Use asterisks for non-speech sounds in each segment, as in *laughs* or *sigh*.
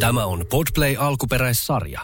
Tämä on Podplay alkuperäissarja.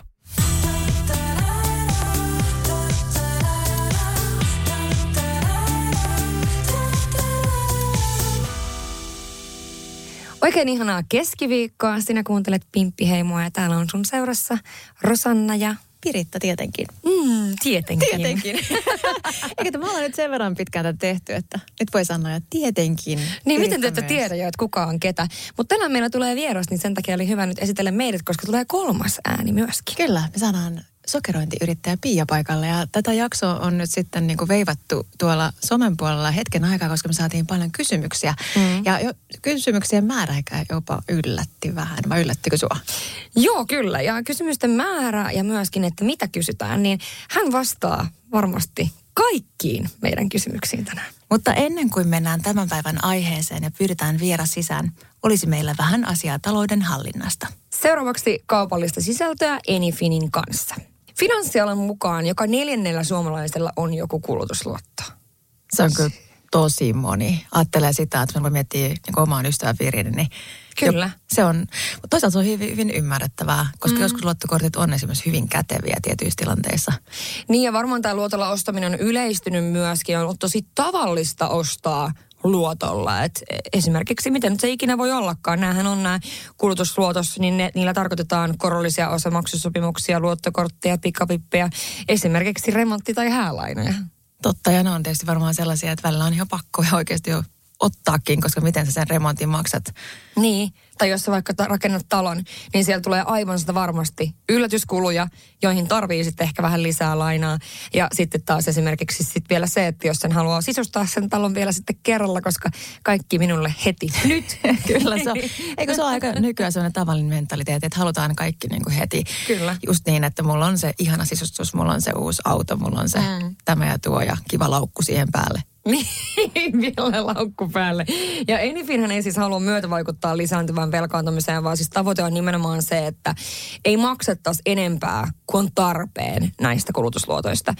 Oikein ihanaa keskiviikkoa. Sinä kuuntelet Pimppiheimoa ja täällä on sun seurassa Rosanna ja... Piritta tietenkin. Mm, tietenkin. Tietenkin. *laughs* Eikä me ollaan nyt sen verran pitkään tätä tehty, että nyt voi sanoa jo tietenkin. Niin, miten te ette tiedä jo, että kuka on ketä. Mutta tänään meillä tulee vieras, niin sen takia oli hyvä nyt esitellä meidät, koska tulee kolmas ääni myöskin. Kyllä, me saadaan sokerointiyrittäjä Pia paikalle ja tätä jaksoa on nyt sitten niin kuin veivattu tuolla somen puolella hetken aikaa, koska me saatiin paljon kysymyksiä. Mm. Ja jo, kysymyksien määrä ehkä jopa yllätti vähän, vai yllättikö sua? Joo, kyllä. Ja kysymysten määrä ja myöskin, että mitä kysytään, niin hän vastaa varmasti kaikkiin meidän kysymyksiin tänään. Mutta ennen kuin mennään tämän päivän aiheeseen ja pyydetään vieras sisään, olisi meillä vähän asiaa talouden hallinnasta. Seuraavaksi kaupallista sisältöä Enifinin kanssa. Finanssialan mukaan joka neljännellä suomalaisella on joku kulutusluotto. Se on kyllä tosi moni. Ajattelee sitä, että mä miettii niin omaan ystäväpiiriin, niin Kyllä. jo- se on, mutta toisaalta se on hyvin, hyvin ymmärrettävää, koska mm. joskus luottokortit on esimerkiksi hyvin käteviä tietyissä tilanteissa. Niin ja varmaan tämä luotolla ostaminen on yleistynyt myöskin. On tosi tavallista ostaa luotolla. Et esimerkiksi, miten nyt se ikinä voi ollakaan, näähän on nämä kulutusluotos, niin ne, niillä tarkoitetaan korollisia osamaksusopimuksia, luottokortteja, pikavippeja, esimerkiksi remontti- tai häälainoja. Totta, ja ne on tietysti varmaan sellaisia, että välillä on ihan pakko ja oikeasti jo ottaakin, koska miten sä sen remontin maksat. Niin, tai jos sä vaikka rakennat talon, niin siellä tulee aivan sitä varmasti yllätyskuluja, joihin tarvii sitten ehkä vähän lisää lainaa. Ja sitten taas esimerkiksi sit vielä se, että jos sen haluaa sisustaa sen talon vielä sitten kerralla, koska kaikki minulle heti *laughs* nyt. Kyllä se on. Eikö se ole aika *laughs* nykyään sellainen tavallinen mentaliteetti, että halutaan kaikki niin kuin heti. Kyllä. Just niin, että mulla on se ihana sisustus, mulla on se uusi auto, mulla on se Mm. tämä ja tuo ja kiva laukku siihen päälle. *laughs* Niin, vielä laukku päälle. Ja Enifinhän ei siis halua myötävaikuttaa lisääntyvään velkaantumiseen, vaan siis tavoite on nimenomaan se, että ei maksettaisi enempää kuin on tarpeen näistä kulutusluotoista.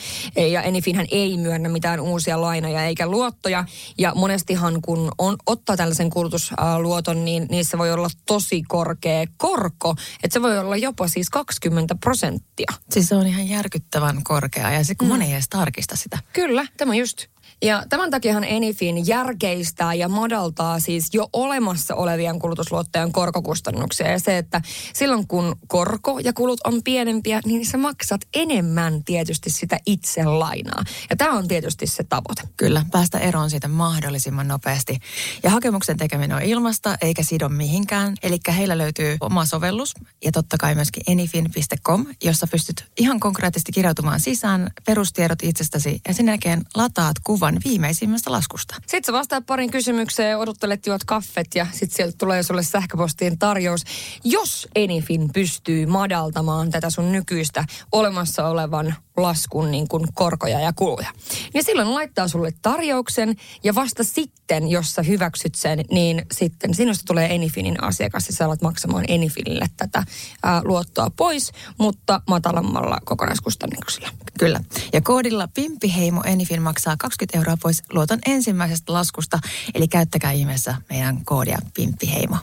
Ja Enifinhän ei myönnä mitään uusia lainoja eikä luottoja. Ja monestihan kun on, ottaa tällaisen kulutusluoton, niin niissä voi olla tosi korkea korko. Että se voi olla jopa siis 20 prosenttia. Siis se on ihan järkyttävän korkea ja se kun mm. moni ei edes tarkista sitä. Kyllä, tämä just. Ja tämän takiahan Enifin järkeistää ja madaltaa siis jo olemassa olevien kulutusluottojen korkokustannuksia. Ja se, että silloin kun korko ja kulut on pienempiä, niin sä maksat enemmän tietysti sitä itse lainaa. Ja tämä on tietysti se tavoite. Kyllä, päästä eroon siitä mahdollisimman nopeasti. Ja hakemuksen tekeminen on ilmasta eikä sido mihinkään. Eli heillä löytyy oma sovellus ja totta kai myöskin enifin.com, jossa pystyt ihan konkreettisesti kirjautumaan sisään perustiedot itsestäsi ja sen jälkeen lataat kuvan viimeisimmästä laskusta. Sitten sä vastaat parin kysymykseen odottelet juot kaffet ja sitten sieltä tulee sulle sähköpostiin tarjous. Jos Enifin pystyy madaltamaan tätä sun nykyistä olemassa olevan laskun niin kuin korkoja ja kuluja. Ja silloin laittaa sulle tarjouksen ja vasta sitten, jos sä hyväksyt sen, niin sitten sinusta tulee Enifinin asiakas ja sä alat maksamaan Enifinille tätä ää, luottoa pois, mutta matalammalla kokonaiskustannuksilla. Kyllä. Ja koodilla Pimppiheimo Enifin maksaa 20 euroa pois luoton ensimmäisestä laskusta. Eli käyttäkää ihmeessä meidän koodia Pimppiheimo.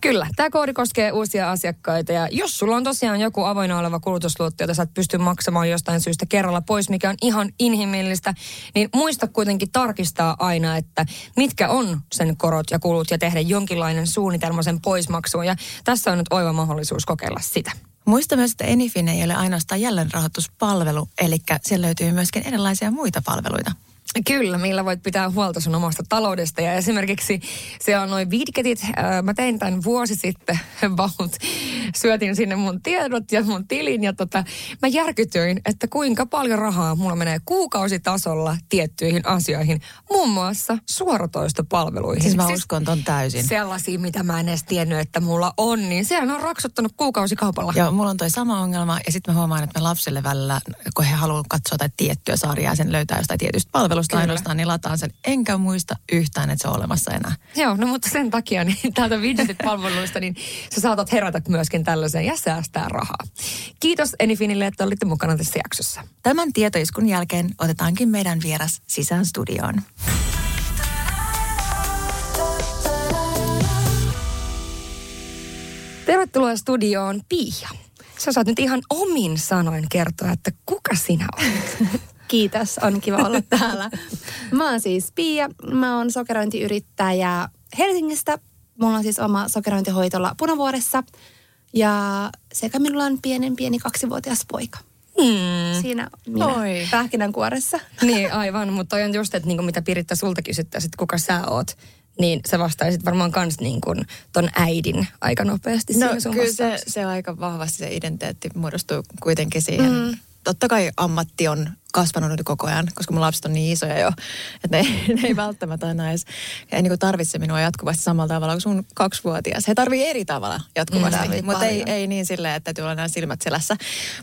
Kyllä, tämä koodi koskee uusia asiakkaita ja jos sulla on tosiaan joku avoinna oleva kulutusluotto, jota sä et pysty maksamaan jostain syystä kerralla pois, mikä on ihan inhimillistä, niin muista kuitenkin tarkistaa aina, että mitkä on sen korot ja kulut ja tehdä jonkinlainen suunnitelma sen poismaksuun ja tässä on nyt oiva mahdollisuus kokeilla sitä. Muista myös, että Enifin ei ole ainoastaan jälleenrahoituspalvelu, eli siellä löytyy myöskin erilaisia muita palveluita. Kyllä, millä voit pitää huolta sun omasta taloudesta. Ja esimerkiksi siellä on noin viidiketit. Ää, Mä tein tämän vuosi sitten, *laughs* about. Syötin sinne mun tiedot ja mun tilin. Ja tota, mä järkytyin, että kuinka paljon rahaa mulla menee kuukausitasolla tiettyihin asioihin. Muun muassa suoratoistopalveluihin. Siis mä uskon ton täysin. Sellaisia, mitä mä en edes tiennyt, että mulla on. Niin sehän on raksuttanut kuukausikaupalla. Joo, mulla on toi sama ongelma ja sitten mä huomaan, että mä lapsille välillä, kun he haluavat katsoa jotain tiettyä sarjaa ja sen löytää jostain tietystä palvelusta Kyllä. ainoastaan, niin lataan sen. Enkä muista yhtään, että se on olemassa enää. Joo, no mutta sen takia niin täältä Widgetit-palveluista, niin sä saatat herätä myöskin tällaiseen ja säästää rahaa. Kiitos Enifinille, että olitte mukana tässä jaksossa. Tämän tietoiskun jälkeen otetaankin meidän vieras sisään studioon. Tervetuloa studioon Pia. Sä saat nyt ihan omin sanoin kertoa, että kuka sinä olet. *laughs* Kiitos, on kiva olla täällä. Mä oon siis Pia, mä oon sokerointiyrittäjä Helsingistä. Mulla on siis oma sokerointihoitola Punavuoressa ja sekä minulla on pienen pieni kaksivuotias poika. Hmm. Siinä minä Oi. pähkinänkuoressa. *laughs* Niin, aivan. Mutta toi on just, että niinku mitä Piritta sulta kysyttäisiin, että kuka sä oot, niin sä vastaisit varmaan kans niin kuin ton äidin aika nopeasti No kyllä se, se aika vahvasti se identiteetti muodostuu kuitenkin siihen. Mm. Totta kai ammatti on kasvanut nyt koko ajan, koska mun lapset on niin isoja jo, että ne, *laughs* ne ei välttämättä aina edes ei niin tarvitse minua jatkuvasti samalla tavalla kuin sun kaksivuotias. He tarvii eri tavalla jatkuvasti, Mm, mutta ei, ei niin silleen, että täytyy olla nämä silmät selässä.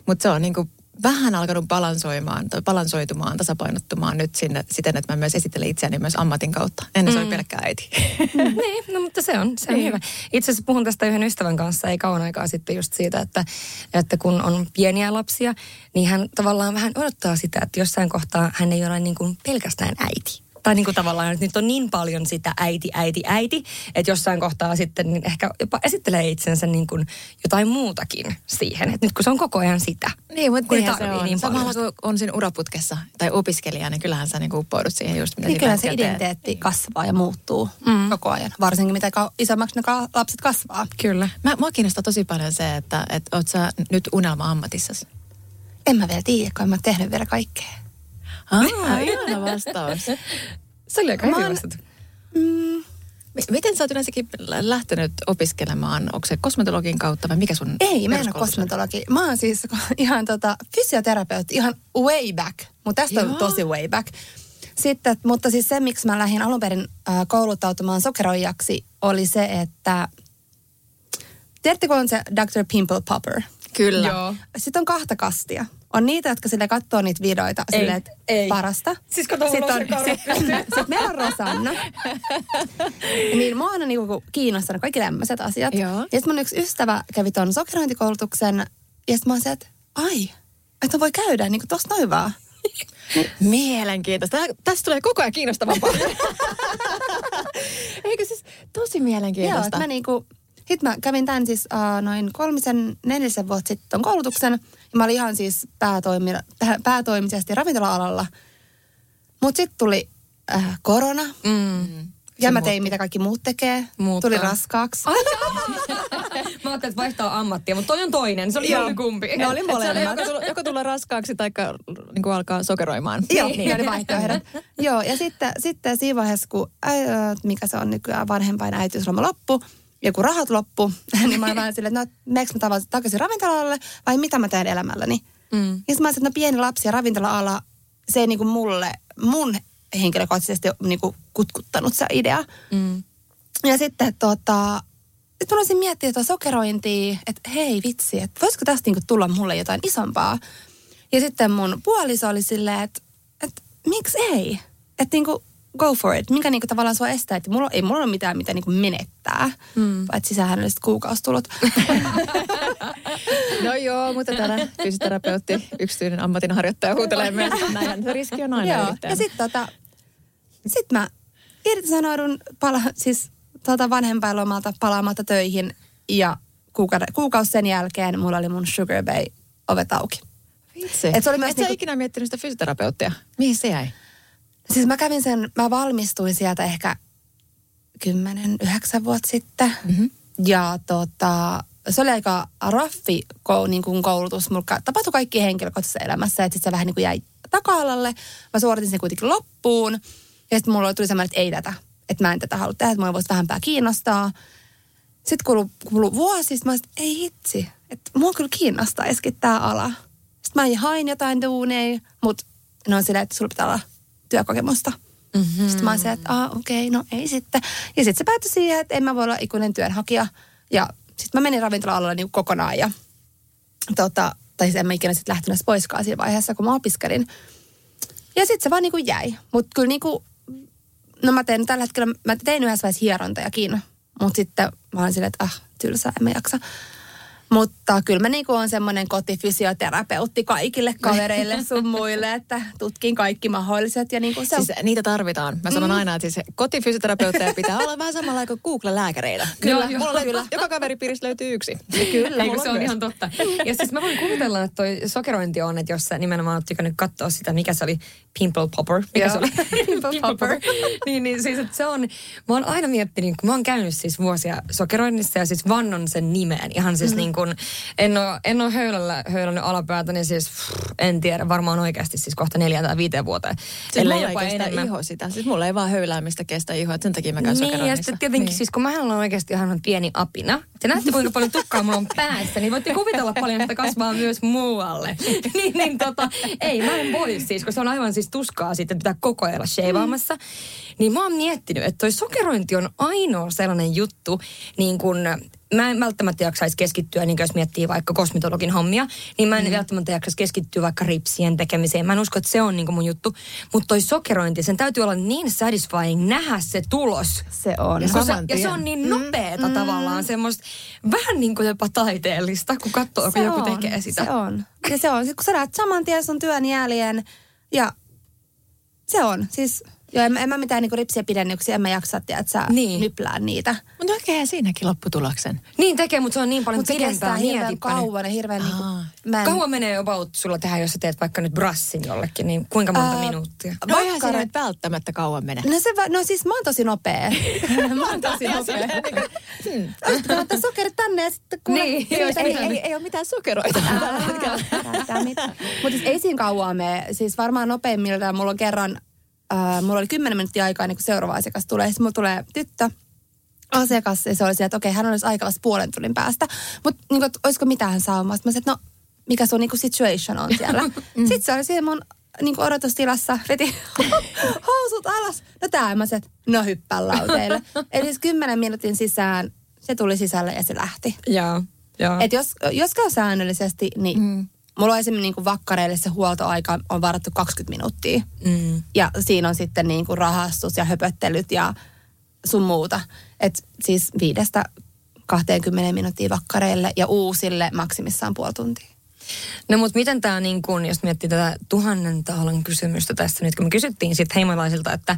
Mutta se on niin kuin vähän alkanut balansoimaan, tai balansoitumaan, tasapainottumaan nyt sinne siten, että mä myös esittelen itseäni myös ammatin kautta. Ennen se oli pelkkä äiti. *laughs* niin, no mutta se on, se on Niin. hyvä. Itse asiassa puhun tästä yhden ystävän kanssa ei kauan aikaa sitten just siitä, että, että kun on pieniä lapsia, niin hän tavallaan vähän odottaa sitä, että jossain kohtaa hän ei ole niin kuin pelkästään äiti. Tai niin kuin tavallaan, että nyt on niin paljon sitä äiti, äiti, äiti, että jossain kohtaa sitten niin ehkä jopa esittelee itsensä niin kuin jotain muutakin siihen. Että nyt kun se on koko ajan sitä. Niin, mutta kun niinhän se on. niin Samalla kun on siinä uraputkessa tai opiskelija, niin kyllähän sä niinku uppoudut siihen just, mitä Niin kyllä se hetkellä teet. identiteetti kasvaa ja muuttuu mm. koko ajan. Varsinkin mitä isommaksi ne lapset kasvaa. Kyllä. Mä, mua kiinnostaa tosi paljon se, että et oot sä nyt unelma-ammatissasi. En mä vielä tiedä, kun en mä tehnyt vielä kaikkea. Ah, *laughs* ihana vastaus. Se oli aika hyvin vastattu. Mm, Miten sä oot yleensäkin lähtenyt opiskelemaan? Onko se kosmetologin kautta vai mikä sun Ei, mä en ole kosmetologi. Mä oon siis *laughs* ihan tota, fysioterapeutti, ihan way back. Mutta tästä Joo. on tosi way back. Sitten, mutta siis se, miksi mä lähdin alun perin kouluttautumaan sokeroijaksi, oli se, että... Tiedättekö on se Dr. Pimple Popper? Kyllä. Joo. Sitten on kahta kastia. On niitä, jotka sille katsoo niitä videoita Ei, silleen, että ei. parasta. Siis kato, mulla on se Sitten *laughs* meillä on Rosanna. *laughs* niin mua on aina niinku kiinnostanut kaikki tämmöiset asiat. Joo. Ja sitten mun yksi ystävä kävi tuon sokerointikoulutuksen. Ja sitten mä oon se, että ai, että voi käydä niinku tosta noin vaan. *laughs* Mielenkiintoista. Tästä tulee koko ajan kiinnostavampaa. Eikö siis tosi Joo, mielenkiintoista? että mä niinku, sit mä kävin tämän siis uh, noin kolmisen, neljäsen vuotta sitten koulutuksen. Ja mä olin ihan siis päätoimi, pää- päätoimisesti ravintola-alalla. Mutta sitten tuli äh, korona. Mm. Ja mä tein, mitä kaikki muut tekee. Muuttaa. Tuli raskaaksi. Ai. *laughs* Mä ajattelin, että vaihtaa ammattia, mutta toi on toinen. Se oli Joo. jompi kumpi. Ne oli molemmat. joko, tulla, joko tulla *laughs* raskaaksi tai niin alkaa sokeroimaan. Joo, niin. ne oli vaihtoehdot. Joo, ja sitten, sitten siinä vaiheessa, kun, äi, mikä se on nykyään, vanhempain äitiysloma loppu, ja kun rahat loppu, *laughs* niin mä olin vähän silleen, että no, meneekö mä tavallaan takaisin ravintolalle vai mitä mä teen elämälläni. Mm. Ja sitten mä olisin, että no pieni lapsi ja ravintola-ala, se ei niinku mulle, mun henkilökohtaisesti niinku kutkuttanut se idea. Mm. Ja sitten tota, nyt mä olisin miettiä tuota sokerointia, että hei vitsi, että voisiko tästä niinku tulla mulle jotain isompaa. Ja sitten mun puoliso oli silleen, että, että miksi ei? Että niinku go for it. Mikä niinku tavallaan sua estää, että mulla, ei mulla ole mitään, mitä niinku menettää. Mm. Paitsi sisähännölliset kuukausitulot. *laughs* No joo, mutta täällä fysioterapeutti, yksityinen ammatinharjoittaja huutelee myös, näinhän se riski on aina Joo. Ja sitten tota, sit mä irtisanoudun pala, siis tota vanhempainlomalta palaamatta töihin ja kuukauden, kuukausi sen jälkeen mulla oli mun Sugar Bay ovet auki. Vitsi. Et se oli myös Et sä niinku- ikinä miettinyt sitä fysioterapeuttia? Mihin se jäi? Siis mä kävin sen, mä valmistuin sieltä ehkä 10-9 vuotta sitten. Mm-hmm. Ja tota, se oli aika raffi niin kuin koulutus. Mulla tapahtui kaikki henkilökohtaisessa elämässä. Että sitten se vähän niin kuin jäi taka-alalle. Mä suoritin sen kuitenkin loppuun. Ja sitten mulla tuli semmoinen, että ei tätä. Että mä en tätä halua tehdä, että mua voisi vähempää kiinnostaa. Sitten kului, kului vuosi, sit mä että ei hitsi. Että mua kyllä kiinnostaa eskin tää ala. Sitten mä hain jotain duuneja, mutta ne on silleen, että sulla pitää olla työkokemusta. Mm-hmm. Sitten mä olisin, että ah, okei, okay, no ei sitten. Ja sitten se päättyi siihen, että en mä voi olla ikuinen työnhakija. Ja sitten mä menin ravintola-alalle niin kokonaan ja tota, tai siis en mä ikinä sitten lähtenyt poiskaan siinä vaiheessa, kun mä opiskelin. Ja sitten se vaan niinku jäi. Mutta kyllä niinku, no mä teen tällä hetkellä, mä tein yhdessä vaiheessa hierontajakin. Mutta sitten mä olin silleen, että ah, tylsää, en mä jaksa. Mutta kyllä mä niinku on semmoinen kotifysioterapeutti kaikille kavereille sun *laughs* muille, että tutkin kaikki mahdolliset. Ja niinku se on... Siis niitä tarvitaan. Mä sanon mm. aina, että siis kotifysioterapeutteja pitää olla vähän samalla kuin Google-lääkäreitä. Kyllä, Mulla joo, kyllä. Joka kaveripiirissä löytyy yksi. Kyllä, Eikö se on myös. ihan totta. Ja siis mä voin kuvitella, että toi sokerointi on, että jos sä nimenomaan oot tykännyt katsoa sitä, mikä se oli, pimple popper. Mikä Joo. se oli? *laughs* *laughs* Pimple popper. niin, niin siis, että se on, mä oon aina miettinyt, kun mä oon käynyt siis vuosia sokeroinnissa ja siis vannon sen nimeen. Ihan siis mm. niin kuin, en oo, en oo höylällä höylännyt alapäätä, niin siis pff, en tiedä, varmaan oikeasti siis kohta neljä tai viiteen vuoteen. Siis mulla ei kestä iho sitä. Siis mulla ei vaan höyläämistä kestä iho, että sen takia mä käyn Niin, ja sitten tietenkin niin. siis kun mä on oikeasti ihan pieni apina. Te näette kuinka paljon tukkaa mulla on päässä, niin voitte kuvitella paljon, että kasvaa myös muualle. *laughs* niin, niin tota, ei mä en voi siis, kun se on aivan siis tuskaa sitten pitää koko ajan olla sheivaamassa. Niin mä oon miettinyt, että toi sokerointi on ainoa sellainen juttu, niin kun mä en välttämättä jaksaisi keskittyä, niin jos miettii vaikka kosmetologin hommia, niin mä en mm. välttämättä jaksaisi keskittyä vaikka ripsien tekemiseen. Mä en usko, että se on niin mun juttu. Mutta toi sokerointi, sen täytyy olla niin satisfying nähdä se tulos. Se on. Ja, se, ja se on niin nopeeta mm, tavallaan, semmoista vähän niin kuin jopa taiteellista, kun katsoo, kun joku on, tekee sitä. Se on. Ja se on. Sit kun sä näet saman tien sun työn jäljen ja se on. Siis joo, en, en mä mitään niinku ripsiä pidennyksiä, en mä jaksa, että sä Niin. niin. nyplää niitä. Mutta näkee siinäkin lopputuloksen. Niin tekee, mutta se on niin paljon Mutta se kestää pidempää. hirveän kauan ja hirveän niinku, Aa. mä en, Kauan menee about sulla tehdä, jos sä teet vaikka nyt brassin jollekin, niin kuinka monta Ää, minuuttia? No eihän Vakkara- se nyt välttämättä kauan mene. No, se, va- no siis mä oon tosi nopea. *laughs* mä oon tosi nopea. Otetaan ottaa sokerit tänne ja sitten kuule. Niin, ei, ei, ei, ei ole mitään sokeroita. Mutta siis ei siinä kauan mene. Siis varmaan nopeimmiltaan mulla on kerran, äh, mulla oli 10 minuuttia aikaa ennen kuin seuraava asiakas tulee. Sitten mulla tulee tyttö, asiakas, ja se oli sieltä, että okei, hän olisi aika vasta puolen tunnin päästä. Mutta niin kuin, olisiko mitään saumaa? Sitten mä sanoin, että no, mikä sun niin situation on siellä? *laughs* Sitten se oli siellä mun niin odotustilassa, veti *laughs* housut alas. No tää mä että no hyppää lauteille. *laughs* Eli siis 10 minuutin sisään se tuli sisälle ja se lähti. Joo, joo. Et jos, jos käy säännöllisesti, niin mm. Mulla on esimerkiksi niin vakkareille se huoltoaika on varattu 20 minuuttia. Mm. Ja siinä on sitten niin kuin rahastus ja höpöttelyt ja sun muuta. Et siis viidestä 20 minuuttia vakkareille ja uusille maksimissaan puoli tuntia. No mutta miten tämä, niin kun, jos miettii tätä tuhannen taalan kysymystä tässä nyt, kun me kysyttiin sitten heimolaisilta, että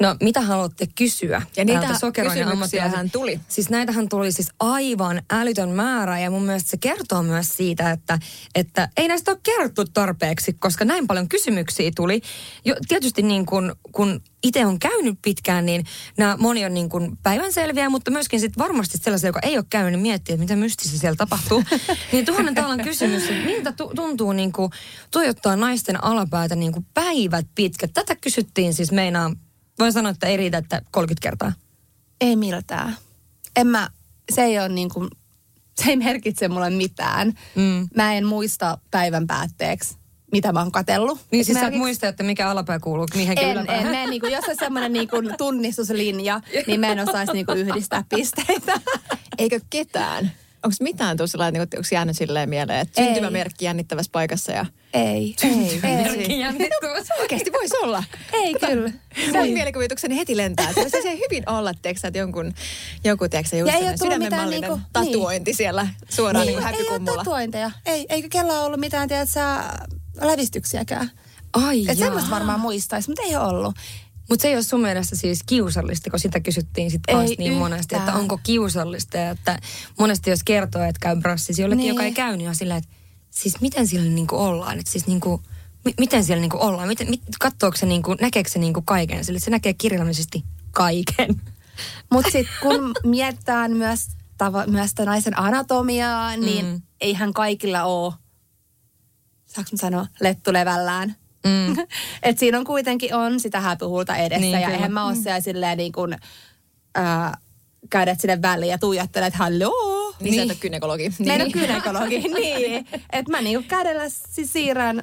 no mitä haluatte kysyä? Ja niitä kysymyksiähän tuli. Siis näitähän tuli siis aivan älytön määrä ja mun mielestä se kertoo myös siitä, että, että ei näistä ole kerrottu tarpeeksi, koska näin paljon kysymyksiä tuli. Jo, tietysti niin kun, kun itse on käynyt pitkään, niin nämä moni on niin kuin päivänselviä, mutta myöskin sit varmasti sellaisia, joka ei ole käynyt, niin miettii, että mitä mystistä siellä tapahtuu. *laughs* niin tuhannen taalan kysymys, että miltä tu- tuntuu niin kuin tuijottaa naisten alapäätä niin kuin päivät pitkät. Tätä kysyttiin siis meinaa, voin sanoa, että ei riitä, että 30 kertaa. Ei miltään. En mä, se ei ole niin kuin, se ei merkitse mulle mitään. Mm. Mä en muista päivän päätteeksi, mitä mä oon katsellut. Niin siis sä et muista, että mikä alapää kuuluu mihinkin En, yläpäähän. en, mä en, niin kuin, jos on semmoinen niin kuin tunnistuslinja, niin mä en osaisi niin kuin yhdistää pisteitä. *laughs* Eikö ketään? Onko mitään tuossa niin onko jäänyt silleen mieleen, että Ei. syntymämerkki jännittävässä paikassa ja... Ei, ei, ei. Merkki jännittymässä. Oikeasti voisi olla. Ei kyllä. Mun mielikuvitukseni heti lentää. Että se hyvin olla, tiedätkö, että jonkun, joku, tiedätkö, just Ja ei sydämenmallinen niinku- tatuointi siellä suoraan niin. niin ei ole tatuointeja. Ei, eikä kellään ollut mitään, tiedät sä, lävistyksiäkään. Ai Et semmoista varmaan muistaisi, mutta ei ole ollut. Mutta se ei ole sun mielestä siis kiusallista, kun sitä kysyttiin sit Ei kanssa niin monesti, että yhtään. onko kiusallista. Ja että monesti jos kertoo, että käy brassissa jollekin, Niin. joka ei käy, niin on silleen, että siis miten siellä niinku ollaan? Että siis niinku, mi- miten siellä niinku ollaan? Miten, mit, katsooko se niinku, näkeekö se niinku kaiken? Sille se näkee kirjallisesti kaiken. *laughs* Mutta sitten kun mietitään myös, tava, myös naisen anatomiaa, niin Mm. eihän kaikilla ole, saanko sanoa, lettulevällään. Mm. *laughs* Et siinä on kuitenkin on sitä häpyhuulta edessä Niin, niin, ja kyllä. eihän mä ole siellä silleen niin kuin, ää, kädet sinne väliin ja tuijottelet, että halloo. Niin, niin. sä et ole gynekologi. Mä en ole gynekologi, niin. *laughs* Että mä niinku kädellä siis siirrän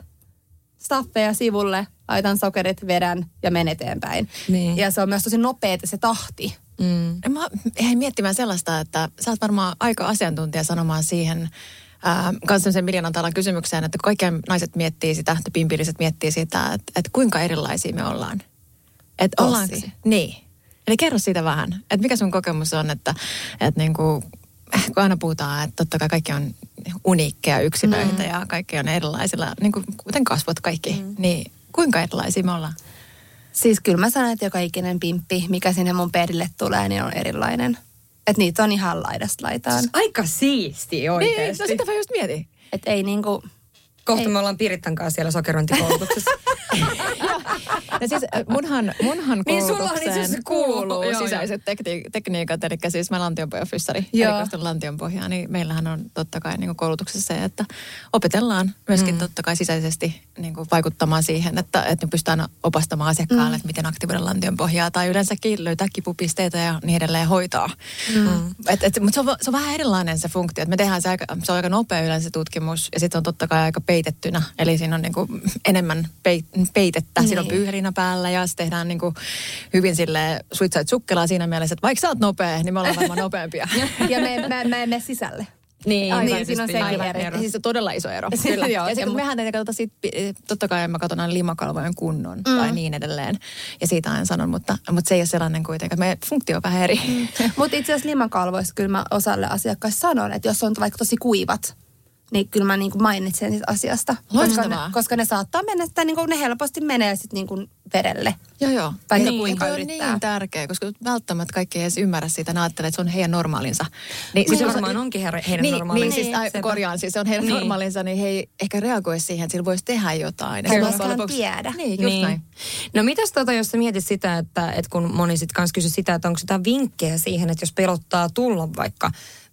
staffeja sivulle, laitan sokerit, vedän ja menen eteenpäin. Niin. Ja se on myös tosi nopeeta se tahti. Mm. Mä jäin miettimään sellaista, että sä oot varmaan aika asiantuntija sanomaan siihen kanssa sen miljoonan talan kysymykseen, että kaikki naiset miettii sitä, että pimpilliset miettii sitä, että, että kuinka erilaisia me ollaan. Että ollaanko, niin. Eli kerro siitä vähän, että mikä sun kokemus on, että, että niinku, kun aina puhutaan, että totta kai kaikki on uniikkeja yksilöitä mm. ja kaikki on erilaisilla, niin kuin kuten kasvot kaikki, mm. niin kuinka erilaisia me ollaan? Siis kyllä mä sanon, että joka ikinen pimppi, mikä sinne mun perille tulee, niin on erilainen. Että niitä on ihan laidasta laitaan. Siis aika siisti oikeasti. Niin, no sitä mä just mietin. Että ei niinku... Kohta ei. me ollaan Pirittan kanssa siellä sokerointikoulutuksessa. *laughs* Ja siis äh, munhan, munhan Niin sulla itse asiassa kuuluu. Joo, sisäiset tekni- tekniikat, eli siis mä lantionpohjan fyssari, Joo. erikoistun lantionpohjaan, niin meillähän on totta kai niin koulutuksessa se, että opetellaan myöskin mm. totta kai sisäisesti niin vaikuttamaan siihen, että, että pystytään opastamaan asiakkaalle, mm. että miten aktivoida lantionpohjaa tai yleensäkin löytää kipupisteitä ja niin edelleen hoitaa. Mm. Et, et, mutta se on, se on vähän erilainen se funktio, että me tehdään se aika, se on aika nopea yleensä tutkimus ja sitten on totta kai aika peitettynä, eli siinä on niin enemmän peit, peitettä, niin. siinä on Niin. pyyheliina päällä ja se tehdään niin kuin hyvin sille suitsait sukkelaa siinä mielessä, että vaikka sä oot nopea, niin me ollaan varmaan nopeampia. *laughs* Ja me, me, me emme sisälle. niin, Aivan, tietysti. siinä on sekin eri. Ja siis se on todella iso ero. *laughs* Kyllä. Joo, ja sitten ja kun mehän ei katsota sit, totta kai mä katson aina limakalvojen kunnon mm. tai niin edelleen. Ja siitä aina sanon, mutta, mutta se ei ole sellainen kuitenkaan. Meidän funktio on vähän eri. Mm. *laughs* Mutta itse asiassa limakalvoissa kyllä mä osalle asiakkaille sanon, että jos on vaikka tosi kuivat, niin kyllä mä niinku mainitsen siitä asiasta. Koska ne, koska ne saattaa mennä, tai niinku ne helposti menee sitten niinku verelle. Joo, joo. Vaikka niin, kuinka on yrittää. niin tärkeä, koska välttämättä kaikki ei edes ymmärrä sitä. Ne ajattelee, että se on heidän normaalinsa. Niin, Siis se varmaan onkin heidän, heidän niin, normaalinsa. Niin, siis ai, korjaan, siis se on heidän Niin. niin. normaalinsa, niin he ei ehkä reagoi siihen, että sillä voisi tehdä jotain. Tai loppujen lopuksi- tiedä. Niin, just niin. näin. No mitäs tota, jos sä mietit sitä, että, että kun moni sit kanssa kysyi sitä, että onko jotain vinkkejä siihen, että jos pelottaa tulla vaikka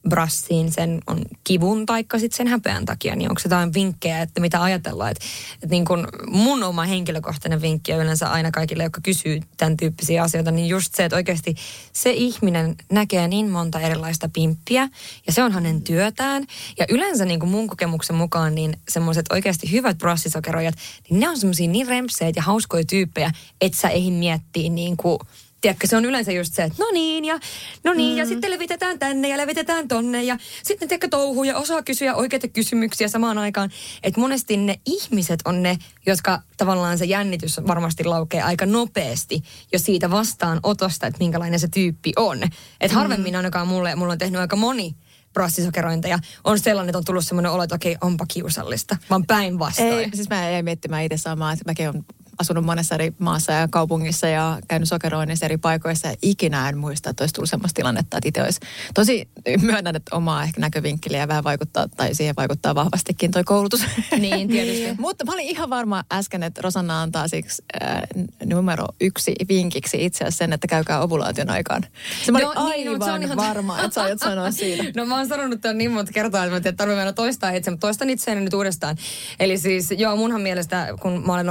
brassiin sen on kivun taikka sitten sen häpeän takia, niin onko jotain vinkkejä, että mitä ajatellaan? Että, että niin kun mun oma henkilökohtainen vinkki on yleensä aina kaikille, jotka kysyy tämän tyyppisiä asioita, niin just se, että oikeasti se ihminen näkee niin monta erilaista pimppiä ja se on hänen työtään. Ja yleensä niin kuin mun kokemuksen mukaan niin semmoiset oikeasti hyvät brassisokeroijat, niin ne on semmoisia niin rempseitä ja hauskoja tyyppejä, että sä eihin miettii niin kuin Tiedätkö, se on yleensä just se, että no niin ja no niin mm. ja sitten levitetään tänne ja levitetään tonne ja sitten tiedätkö touhuu ja osaa kysyä oikeita kysymyksiä samaan aikaan. Että monesti ne ihmiset on ne, jotka tavallaan se jännitys varmasti laukee aika nopeasti jo siitä vastaanotosta, että minkälainen se tyyppi on. Että harvemmin ainakaan mulle, mulla on tehnyt aika moni brassisokerointeja, on sellainen, että on tullut semmoinen olo, että okei, onpa kiusallista, vaan päinvastoin. Ei, siis mä jäin miettimään itse samaa, että mäkin olen asunut monessa eri maassa ja kaupungissa ja käynyt sokeroinnissa eri paikoissa ja ikinä en muista, että olisi tullut sellaista tilannetta, että itse olisi tosi myönnän, että omaa ehkä näkövinkkeliä vähän vaikuttaa, tai siihen vaikuttaa vahvastikin toi koulutus. *laughs* Niin, tietysti. *laughs* Mutta mä olin ihan varma äsken, että Rosanna antaa siksi äh, numero yksi vinkiksi itse asiassa sen, että käykää ovulaation aikaan. Se mä olin No niin, no, aivan se on ihan- varma, että sä aiot sanoa siitä. *laughs* No mä oon sanonut tämän niin monta kertaa, että mä tiedän, tarvii aina toistaa itse, mutta toistan itseäni nyt uudestaan. Eli siis joo, munhan mielestä, kun mä olen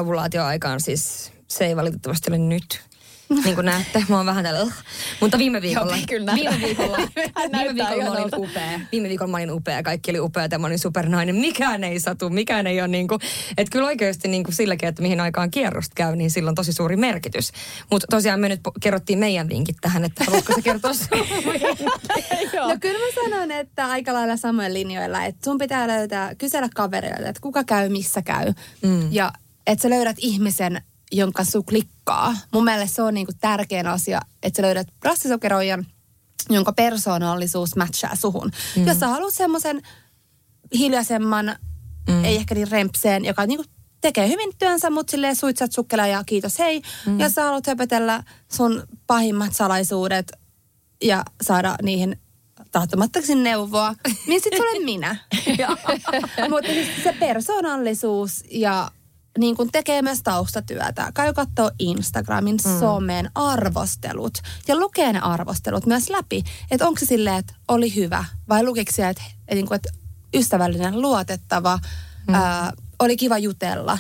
ovulaatioaikaan, siis se ei valitettavasti ole nyt. Niin kuin näette, mä oon vähän tällä, "Ugh." mutta viime viikolla, Joo, kyllä viime viikolla, *laughs* viime viikolla mä olin upea. Viime viikolla mä olin upea, kaikki oli upeat ja mä olin supernainen. Mikään ei satu, mikään ei ole niin kuin, että kyllä oikeasti niin kuin silläkin, että mihin aikaan kierrosta käy, niin sillä on tosi suuri merkitys. Mutta tosiaan me nyt kerrottiin meidän vinkit tähän, että haluatko sä kertoa sun *laughs* No kyllä mä sanon, että aika lailla samoin linjoilla, että sun pitää löytää, kysellä kavereilta, että kuka käy, missä käy. Mm. Ja että sä löydät ihmisen, jonka su klikkaa. Mun mielestä se on niinku tärkein asia, että sä löydät brassisokeroijan, jonka persoonallisuus matchaa suhun. Mm. Jos sä haluat semmoisen hiljaisemman, mm. ei ehkä niin rempseen, joka niinku tekee hyvin työnsä, mutta silleen suitsat sukkela ja kiitos hei. Mm. Ja sä haluat höpötellä sun pahimmat salaisuudet ja saada niihin tahtomattakin neuvoa, niin sitten olen minä. *laughs* Mutta siis se persoonallisuus ja niin kun tekee myös taustatyötä. Käy katsoo Instagramin, mm. somen arvostelut ja lukee ne arvostelut myös läpi. Että onko se silleen, että oli hyvä vai lukiko se, että, että, niin että ystävällinen, luotettava, mm. ää, oli kiva jutella.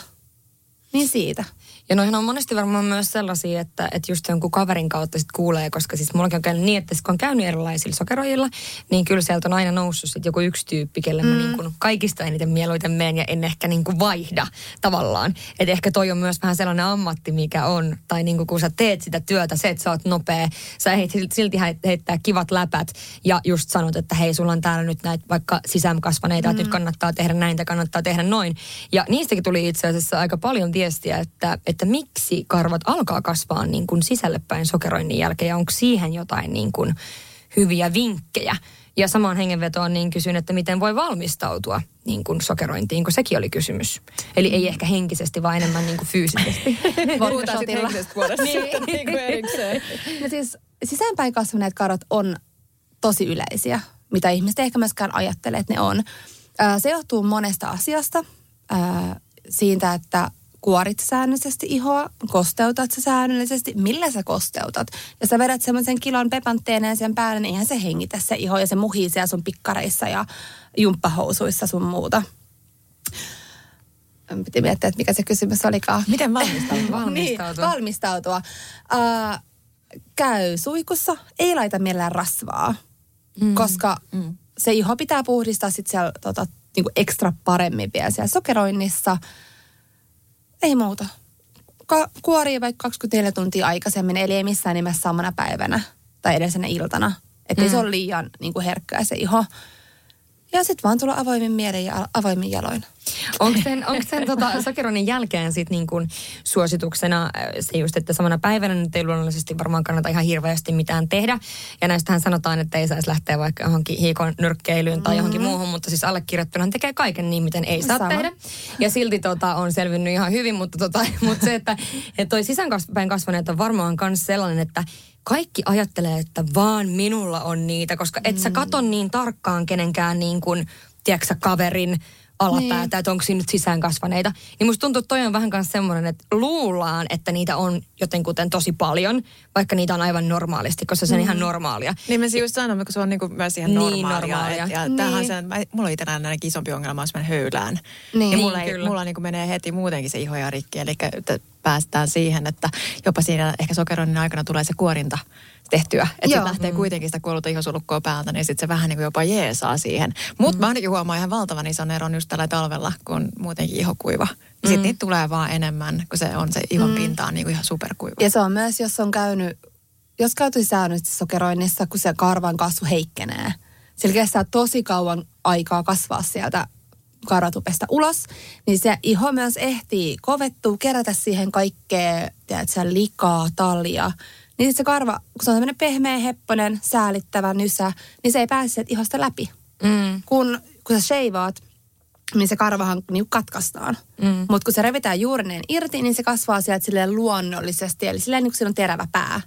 Niin siitä. Ja noihin on monesti varmaan myös sellaisia, että, että just jonkun kaverin kautta sit kuulee, koska siis mullakin on käynyt niin, että kun on käynyt erilaisilla sokeroilla, niin kyllä sieltä on aina noussut sit joku yksi tyyppi, kelle mä niin kuin kaikista eniten mieluiten menen ja en ehkä niin vaihda tavallaan. Että ehkä toi on myös vähän sellainen ammatti, mikä on, tai niin kun sä teet sitä työtä, se, että sä oot nopea, sä heit silti heit- heittää kivat läpät ja just sanot, että hei, sulla on täällä nyt näitä vaikka sisäänkasvaneita, mm. että nyt kannattaa tehdä näin tai kannattaa tehdä noin. Ja niistäkin tuli itse asiassa aika paljon viestiä, että, että miksi karvat alkaa kasvaa niin kuin sisälle päin sokeroinnin jälkeen ja onko siihen jotain niin kuin hyviä vinkkejä. Ja samaan hengenvetoon niin kysyn, että miten voi valmistautua niin kuin sokerointiin, kun sekin oli kysymys. Eli ei ehkä henkisesti, vaan enemmän niin kuin fyysisesti. *laughs* Puhutaan sitten henkisestä puolesta *laughs* niin. sitten niin kuin erikseen. No siis sisäänpäin kasvaneet karvat on tosi yleisiä, mitä ihmiset ehkä myöskään ajattelee, että ne on. Se johtuu monesta asiasta. Siitä, että kuorit säännöllisesti ihoa, kosteutat sä säännöllisesti, millä sä kosteutat. Ja sä vedät semmoisen kilon pepantteeneen sen päälle, niin eihän se hengitä se iho ja se muhii siellä sun pikkareissa ja jumppahousuissa sun muuta. Piti miettiä, että mikä se kysymys olikaan. Miten *laughs* valmistautua? valmistautua. niin, valmistautua. Uh, käy suikussa, ei laita millään rasvaa, mm. koska mm. se iho pitää puhdistaa sitten siellä tota, niinku ekstra paremmin vielä siellä sokeroinnissa – ei muuta. Ka- kuorii vaikka 24 tuntia aikaisemmin, eli ei missään nimessä samana päivänä tai edellisenä iltana. Että mm. se ole liian niin kuin herkkää se iho. Ja sitten vaan tulla avoimin mielen ja avoimin jaloin. Onko sen, onko sen tota, sokeroinnin jälkeen sit niin kuin suosituksena äh, se just, että samana päivänä nyt ei luonnollisesti varmaan kannata ihan hirveästi mitään tehdä. Ja näistähän sanotaan, että ei saisi lähteä vaikka johonkin hiikon nyrkkeilyyn tai johonkin mm-hmm. muuhun, mutta siis allekirjoittuna tekee kaiken niin, miten ei saa Sama. tehdä. Ja silti tota, on selvinnyt ihan hyvin, mutta, tota, *laughs* mutta se, että, että toi sisäänpäin kasvaneet on varmaan myös sellainen, että kaikki ajattelee, että vaan minulla on niitä, koska et sä mm. katon niin tarkkaan kenenkään niin kuin, tiedätkö, kaverin alapäätä, niin. että onko siinä nyt sisään kasvaneita. Niin musta tuntuu, että toi on vähän myös semmoinen, että luullaan, että niitä on jotenkuten tosi paljon, vaikka niitä on aivan normaalisti, koska se on mm. ihan normaalia. Niin mä just sanon, kun se on niinku myös ihan niin, normaalia. normaalia. Et, ja niin. tämähän se, mä, mulla on itse ainakin isompi ongelma, jos mä höylään. Niin, ja mulla, niin, ei, mulla niinku menee heti muutenkin se ihoja rikki, eli päästään siihen, että jopa siinä ehkä sokeroinnin aikana tulee se kuorinta tehtyä. Että se lähtee mm. kuitenkin sitä kuollutta ihosulukkoa päältä, niin sitten se vähän niin kuin jopa jeesaa siihen. Mutta mm. mä ainakin huomaan ihan valtavan ison eron just tällä talvella, kun muutenkin ihokuiva. Mm. Sitten niitä tulee vaan enemmän, kun se on se ihon mm. pinta on niin kuin ihan superkuiva. Ja se on myös, jos on käynyt, jos käyty säännöllisesti sokeroinnissa, kun se karvan kasvu heikkenee. Sillä kestää tosi kauan aikaa kasvaa sieltä karatupesta ulos, niin se iho myös ehtii kovettua, kerätä siihen kaikkea, tiedätkö, likaa, talia, niin se karva, kun se on tämmöinen pehmeä, hepponen, säälittävä nysä, niin se ei pääse ihosta läpi. Mm. Kun, kun sä sheivaat, niin se karvahan niin katkaistaan. Mm. Mutta kun se revitään juurineen irti, niin se kasvaa sieltä silleen luonnollisesti, eli silleen niin kuin on terävä pää.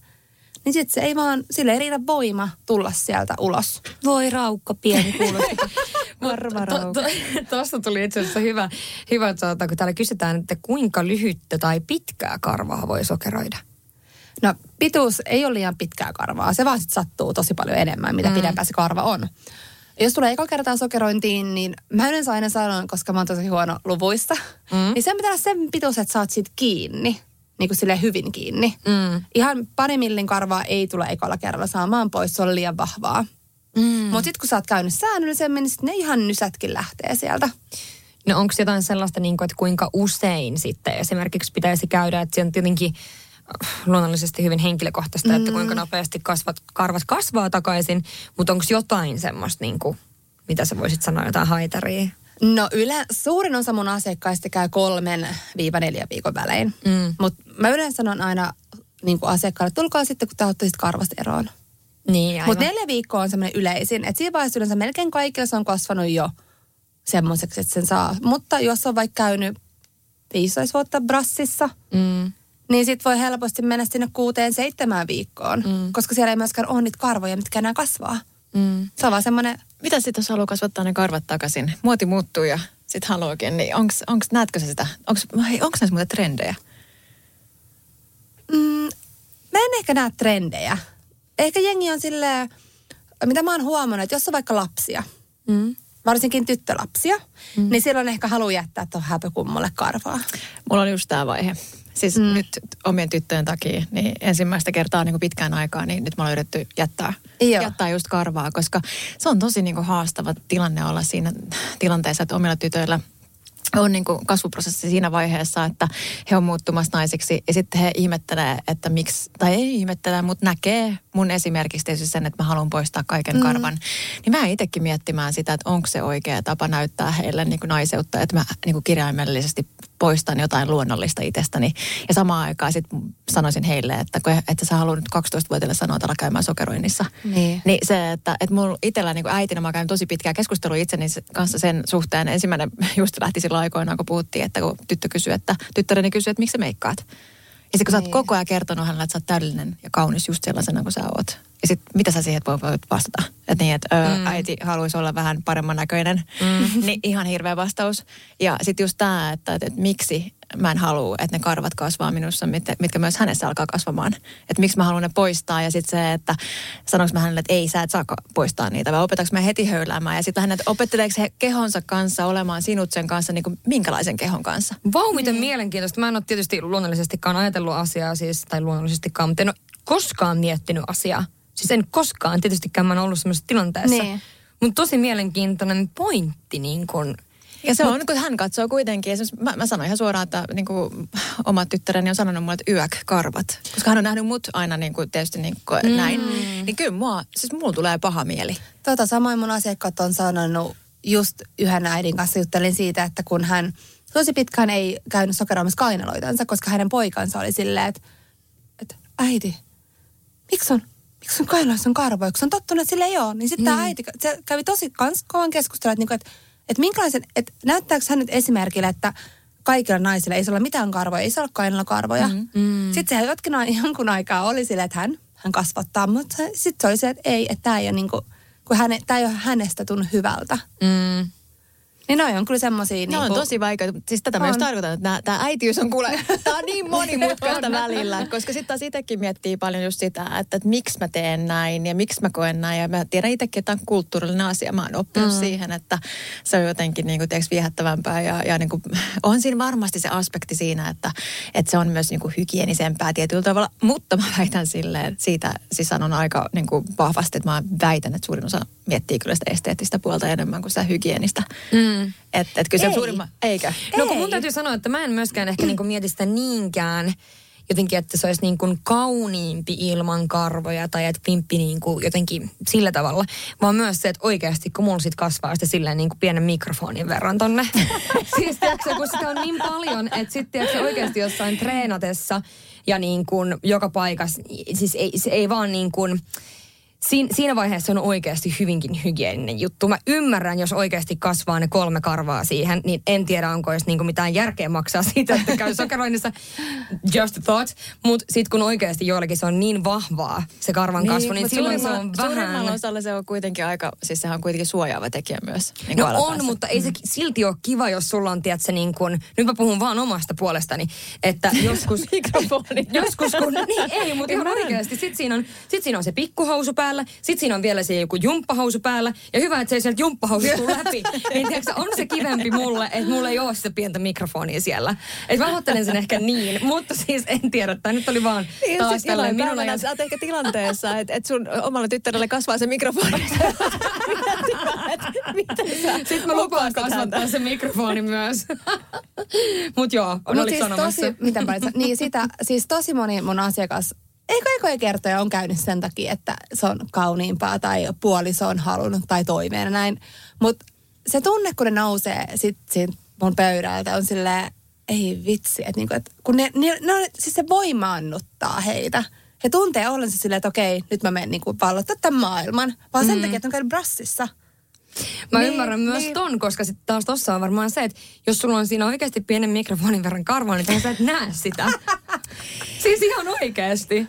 Niin sitten se ei vaan, sille ei riitä voima tulla sieltä ulos. Voi raukka, pieni raukka. Tuosta *laughs* to, to, tuli itse asiassa hyvä, hyvä tuota, kun täällä kysytään, että kuinka lyhyttä tai pitkää karvaa voi sokeroida? No pituus ei ole liian pitkää karvaa, se vaan sit sattuu tosi paljon enemmän, mitä mm. pidempää se karva on. Jos tulee eka kertaa sokerointiin, niin mä yleensä aina sanon, koska mä oon tosi huono luvuista, mm. niin sen pitää olla sen pituus, että saat siitä kiinni, niin kuin sille hyvin kiinni. Mm. Ihan pari millin karvaa ei tule ekalla kerralla saamaan pois, se on liian vahvaa. Mm. Mutta sitten kun sä oot käynyt säännöllisemmin, niin ne ihan nysätkin lähtee sieltä. No onko jotain sellaista, niin kuin, että kuinka usein sitten esimerkiksi pitäisi käydä, että se on tietenkin luonnollisesti hyvin henkilökohtaista, mm. että kuinka nopeasti kasvat, karvat kasvaa takaisin, mutta onko jotain semmoista, niin kuin, mitä sä voisit sanoa, jotain haitaria? No yle, suurin osa mun asiakkaista käy kolmen viiva neljä viikon välein. Mm. Mutta mä yleensä sanon aina niin kuin asiakkaalle, että tulkaa sitten, kun te olette karvasta eroon. Niin, Mutta neljä viikkoa on semmoinen yleisin. Että siinä vaiheessa yleensä melkein kaikilla se on kasvanut jo semmoiseksi, että sen saa. Mutta jos on vaikka käynyt 15 vuotta brassissa, mm niin sit voi helposti mennä sinne kuuteen seitsemään viikkoon, mm. koska siellä ei myöskään ole niitä karvoja, mitkä enää kasvaa. Mm. Se on vaan semmoinen... Mitä sitten, jos haluaa kasvattaa ne karvat takaisin? Muoti muuttuu ja sitten haluakin, niin onks, onks, näetkö sä sitä? Onks, hei, onks näissä muuten trendejä? Mm, mä en ehkä näe trendejä. Ehkä jengi on silleen, mitä mä oon huomannut, että jos on vaikka lapsia, mm. varsinkin tyttölapsia, mm. niin silloin ehkä haluaa jättää tuohon häpökummalle karvaa. Mulla on just tämä vaihe. Siis mm. nyt omien tyttöjen takia, niin ensimmäistä kertaa niin kuin pitkään aikaa, niin nyt mä oon yritetty jättää, jättää just karvaa, koska se on tosi niin kuin haastava tilanne olla siinä tilanteessa, että omilla tytöillä on niin kuin kasvuprosessi siinä vaiheessa, että he on muuttumassa naisiksi ja sitten he ihmettelee, että miksi, tai ei ihmettele, mutta näkee mun esimerkiksi tietysti sen, että mä haluan poistaa kaiken mm. karvan. Niin mä itsekin miettimään sitä, että onko se oikea tapa näyttää heille niin kuin naiseutta, että mä niin kuin kirjaimellisesti poistan jotain luonnollista itsestäni. Ja samaan aikaan sitten sanoisin heille, että, kun, että sä haluat nyt 12-vuotiaille sanoa, että käymään sokeroinnissa. Niin. Niin se, että, että mulla itsellä niin äitinä mä käyn tosi pitkää keskustelua itseni kanssa sen suhteen. Ensimmäinen *laughs* just lähti silloin aikoinaan, kun puhuttiin, että kun tyttö kysyy, että tyttäreni kysyy, että miksi sä meikkaat. Ja sitten kun niin. sä oot Niin. koko ajan kertonut hänelle, että sä oot täydellinen ja kaunis just sellaisena kuin sä oot. Ja sitten mitä sä siihen voit vastata? Että niin, että mm. äiti haluaisi olla vähän paremman näköinen. Mm. *laughs* niin ihan hirveä vastaus. Ja sitten just tämä, että, että, että miksi mä en halua, että ne karvat kasvaa minussa, mitkä, mitkä myös hänessä alkaa kasvamaan. Että miksi mä haluan ne poistaa ja sitten se, että sanoinko mä hänelle, että ei sä et saa poistaa niitä vai opetaks mä heti höyläämään. Ja sitten hänet opetteleeko he kehonsa kanssa olemaan sinut sen kanssa niin kuin minkälaisen kehon kanssa. Vau, miten mielenkiintoista. Mä en ole tietysti luonnollisestikaan ajatellut asiaa siis, tai luonnollisestikaan, mutta en ole koskaan miettinyt asiaa. Siis en koskaan, tietystikään mä en ollut semmoisessa tilanteessa. Niin. Mutta tosi mielenkiintoinen pointti niin kun. Ja se on, kun hän katsoo kuitenkin, esimerkiksi mä, mä sanoin ihan suoraan, että niin kuin, oma tyttäreni on sanonut mulle, että yök, karvat. Koska hän on nähnyt mut aina niin kuin, tietysti niin kuin, mm. näin. Niin kyllä mua, siis mulla tulee paha mieli. Tota, samoin mun asiakkaat on sanonut, just yhden äidin kanssa juttelin siitä, että kun hän tosi pitkään ei käynyt sokeroimassa kainaloitansa, koska hänen poikansa oli silleen, että, että äiti, miksi on, miksi sun kainaloissa on karvoja, kun se on tottunut, että sille ei ole. Niin sitten mm. tämä äiti, se kävi tosi kans, kovan keskustelua, että, niinku, että, että minkälaisen, että näyttääkö hän nyt esimerkillä, että kaikilla naisilla ei saa olla mitään karvoja, ei saa olla kainalokarvoja. Mm. Mm. Sitten se jotkin jonkun aikaa oli silleen, että hän, hän kasvattaa, mutta sitten se oli se, että ei, että tämä ei ole niinku, kun häne, tämä ei ole hänestä tunnu hyvältä. Mm. Niin noi on kyllä semmosia... Ne on tosi vaikeita. Siis tätä On. just tarkoitan, että tämä äitiys on kuule, *laughs* tämä on niin monimutkaista välillä. Koska sitten taas itsekin miettii paljon just sitä, että, että miksi mä teen näin ja miksi mä koen näin. Ja mä tiedän itsekin, että tämä on kulttuurillinen asia. Mä oon oppinut mm. siihen, että se on jotenkin niin kuin, tiedätkö, viehättävämpää. Ja, ja niin kuin, *laughs* on siinä varmasti se aspekti siinä, että, että se on myös niin kuin hygienisempää tietyllä tavalla. Mutta mä väitän silleen, siitä siis sanon aika niin kuin vahvasti, että mä väitän, että suurin osa miettii kyllä sitä esteettistä puolta enemmän kuin sitä hygienistä. Mm. Että et kyllä se Ei. suurimman... Eikö? No kun mun täytyy sanoa, että mä en myöskään ehkä niinku mieti sitä niinkään jotenkin, että se olisi niin kuin kauniimpi ilman karvoja tai että pimppi niin kuin jotenkin sillä tavalla, vaan myös se, että oikeasti kun mulla sit kasvaa sitä silleen niin kuin pienen mikrofonin verran tonne. *laughs* siis tiedätkö, kun sitä on niin paljon, että sitten oikeasti jossain treenatessa ja niin kuin joka paikassa, siis ei, se ei vaan niin kuin, Siin, siinä vaiheessa on oikeasti hyvinkin hygieninen juttu. Mä ymmärrän, jos oikeasti kasvaa ne kolme karvaa siihen, niin en tiedä, onko edes niinku mitään järkeä maksaa *laughs* siitä, että käy sokeroinnissa. Just a thought. Mutta sitten kun oikeasti joillakin se on niin vahvaa, se karvan kasvu, niin mut silloin se on Suurimmalla vähän... osalla se on kuitenkin aika, siis sehän on kuitenkin suojaava tekijä myös. Niin No on, alapäässä. mutta ei se silti ole kiva, jos sulla on, tiedätkö, niin kuin, nyt mä puhun vaan omasta puolestani, että *laughs* joskus... Mikrofoni. joskus kun, *laughs* niin ei, mutta ihan oikeasti. Sitten siinä, on, sit siinä on se pikkuhousu päällä, sitten siinä on vielä se joku jumppahousu päällä, ja hyvä, että se ei sieltä jumppahoususta tule läpi. *laughs* niin tiedätkö, on se kivempi mulle, että mulla ei ole sitä pientä mikrofonia siellä. Että mä ajattelen sen ehkä niin, mutta siis en tiedä, tämä nyt oli vaan Niin, taas tällainen minun ajan... sä oot ehkä tilanteessa, että et sun omalla tyttärelle kasvaa se mikrofoni. *laughs* Sitten mä lupaan kasvattaa sen mikrofoni myös. *laughs* Mut joo, on Mut siis sanomassa. tosi, sä- niin sitä, siis tosi moni mun asiakas, eikö ekoja kertoja on käynyt sen takia, että se on kauniimpaa tai puoliso on halunnut tai toimeen näin. Mutta se tunne, kun ne nousee sit siitä mun pöydältä, on silleen, ei vitsi, että niinku, et kun ne, ne, ne, on- siis se voimaannuttaa heitä. He tuntee ollensa silleen, että okei, nyt mä menen niinku vallottaa tämän maailman. Vaan sen takia, että on käynyt brassissa. Mä Niin, ymmärrän myös niin. ton, koska sitten taas tossa on varmaan se, että jos sulla on siinä oikeasti pienen mikrofonin verran karvaa, niin sä et näe sitä. *laughs* siis ihan oikeasti.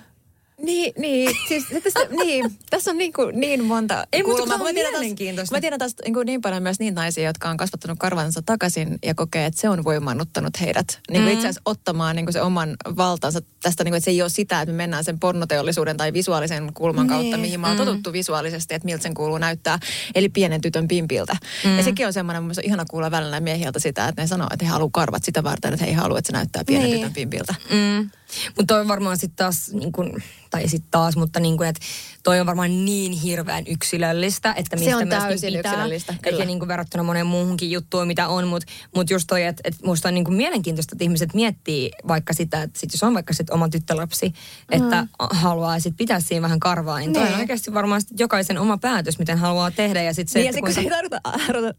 Niin, niin, siis tästä, niin, tässä on niin, kuin, niin monta Ei, mutta kulmaa. Mä tiedän taas-. Mä tiedän taas niin, kuin niin paljon myös niitä naisia, jotka on kasvattanut karvansa takaisin ja kokee, että se on voimannuttanut heidät niin Mm. itse asiassa ottamaan niin kuin se oman valtansa tästä, niin kuin, että se ei ole sitä, että me mennään sen pornoteollisuuden tai visuaalisen kulman Niin, kautta, mihin mä oon mm. totuttu visuaalisesti, että miltä sen kuuluu näyttää, eli pienen tytön pimpiltä. Mm. Ja sekin on semmoinen, mun ihana kuulla välillä miehiltä sitä, että ne sanoo, että he haluaa karvat sitä varten, että he ei halua, että se näyttää pienen Niin. tytön pimpiltä. Mm. Mutta toi varmaan sitten taas, niin kun, tai sitten taas, mutta niin kuin, että toi on varmaan niin hirveän yksilöllistä, että mistä Se on myöskin täysin pitää. yksilöllistä, kyllä. Eikä niin kuin verrattuna moneen muuhunkin juttuun, mitä on, mutta mut just toi, että et musta on niin kuin mielenkiintoista, että ihmiset miettii vaikka sitä, että sit jos on vaikka sit oma tyttölapsi, että Mm. haluaa sit pitää siinä vähän karvaa, niin toi on Niin. oikeasti varmaan sit jokaisen oma päätös, miten haluaa tehdä. Ja sitten se, Niin ja se, kun se ei tarkoita,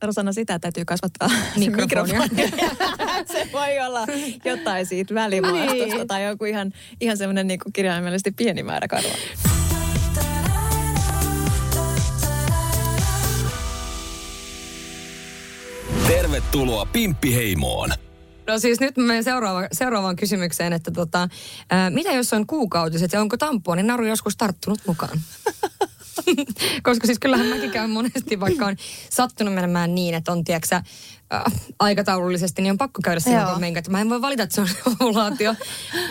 Rosanna, sitä, että täytyy kasvattaa *laughs* Mikrofonia. mikrofoni. *laughs* se voi olla jotain siitä välimaastosta Niin. tai joku ihan, ihan semmoinen niin kirjaimellisesti pieni määrä karvaa. Tervetuloa Pimppiheimoon. No siis nyt menen seuraava, seuraavaan kysymykseen, että tota, ää, mitä jos on kuukautiset ja onko tamponi naru joskus tarttunut mukaan? *laughs* *laughs* Koska siis kyllähän mäkin käyn monesti, vaikka on sattunut menemään niin, että on, tiedätkö sä, äh, aikataulullisesti, niin on pakko käydä Joo. silloin menkat. Mä en voi valita, että se on *laughs* ovulaatio.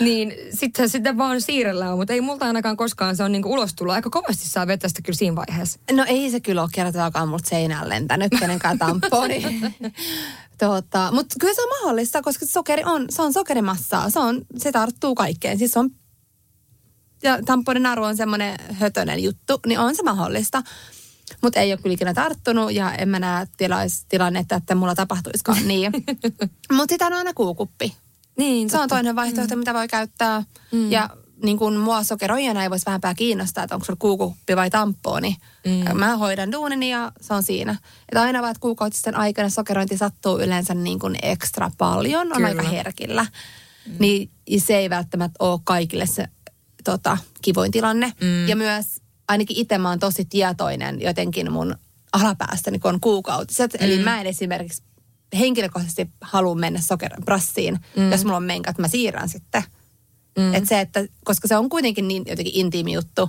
niin sitten sitä vaan siirrellään, mutta ei multa ainakaan koskaan se on niinku ulos tullut. Aika kovasti saa vetää sitä kyllä siinä vaiheessa. No ei se kyllä ole kertaakaan multa seinään lentänyt kenenkään tamponi. *laughs* tota, Mutta kyllä se on mahdollista, koska sokeri on, se on sokerimassaa. Se, on, se tarttuu kaikkeen. Siis se on, ja tamponin naru on semmoinen hötönen juttu, niin on se mahdollista. Mutta ei ole kyllä ikinä tarttunut ja en mä näe tilais, tilannetta, että mulla tapahtuisikaan *laughs* niin. Mutta sitä on aina kuukuppi. Niin, Se on toinen vaihtoehto, mm. mitä voi käyttää. Mm. Ja niin kuin mua sokeroijana ei voisi vähempää kiinnostaa, että onko sulla kuukuppi vai tampooni. Mm. Mä hoidan duunini ja se on siinä. Että aina vaan, että kuukautisten aikana sokerointi sattuu yleensä niin kuin ekstra paljon, on Kyllä. aika herkillä. Mm. Niin se ei välttämättä ole kaikille se tota, kivoin tilanne. Mm. Ja myös ainakin itse mä oon tosi tietoinen jotenkin mun alapäästäni, kun on kuukautiset. Mm. Eli mä en esimerkiksi henkilökohtaisesti halua mennä sokeraprassiin, mm. jos mulla on menkat, mä siirrän sitten. Mm. Et se, että, koska se on kuitenkin niin jotenkin intiimi juttu,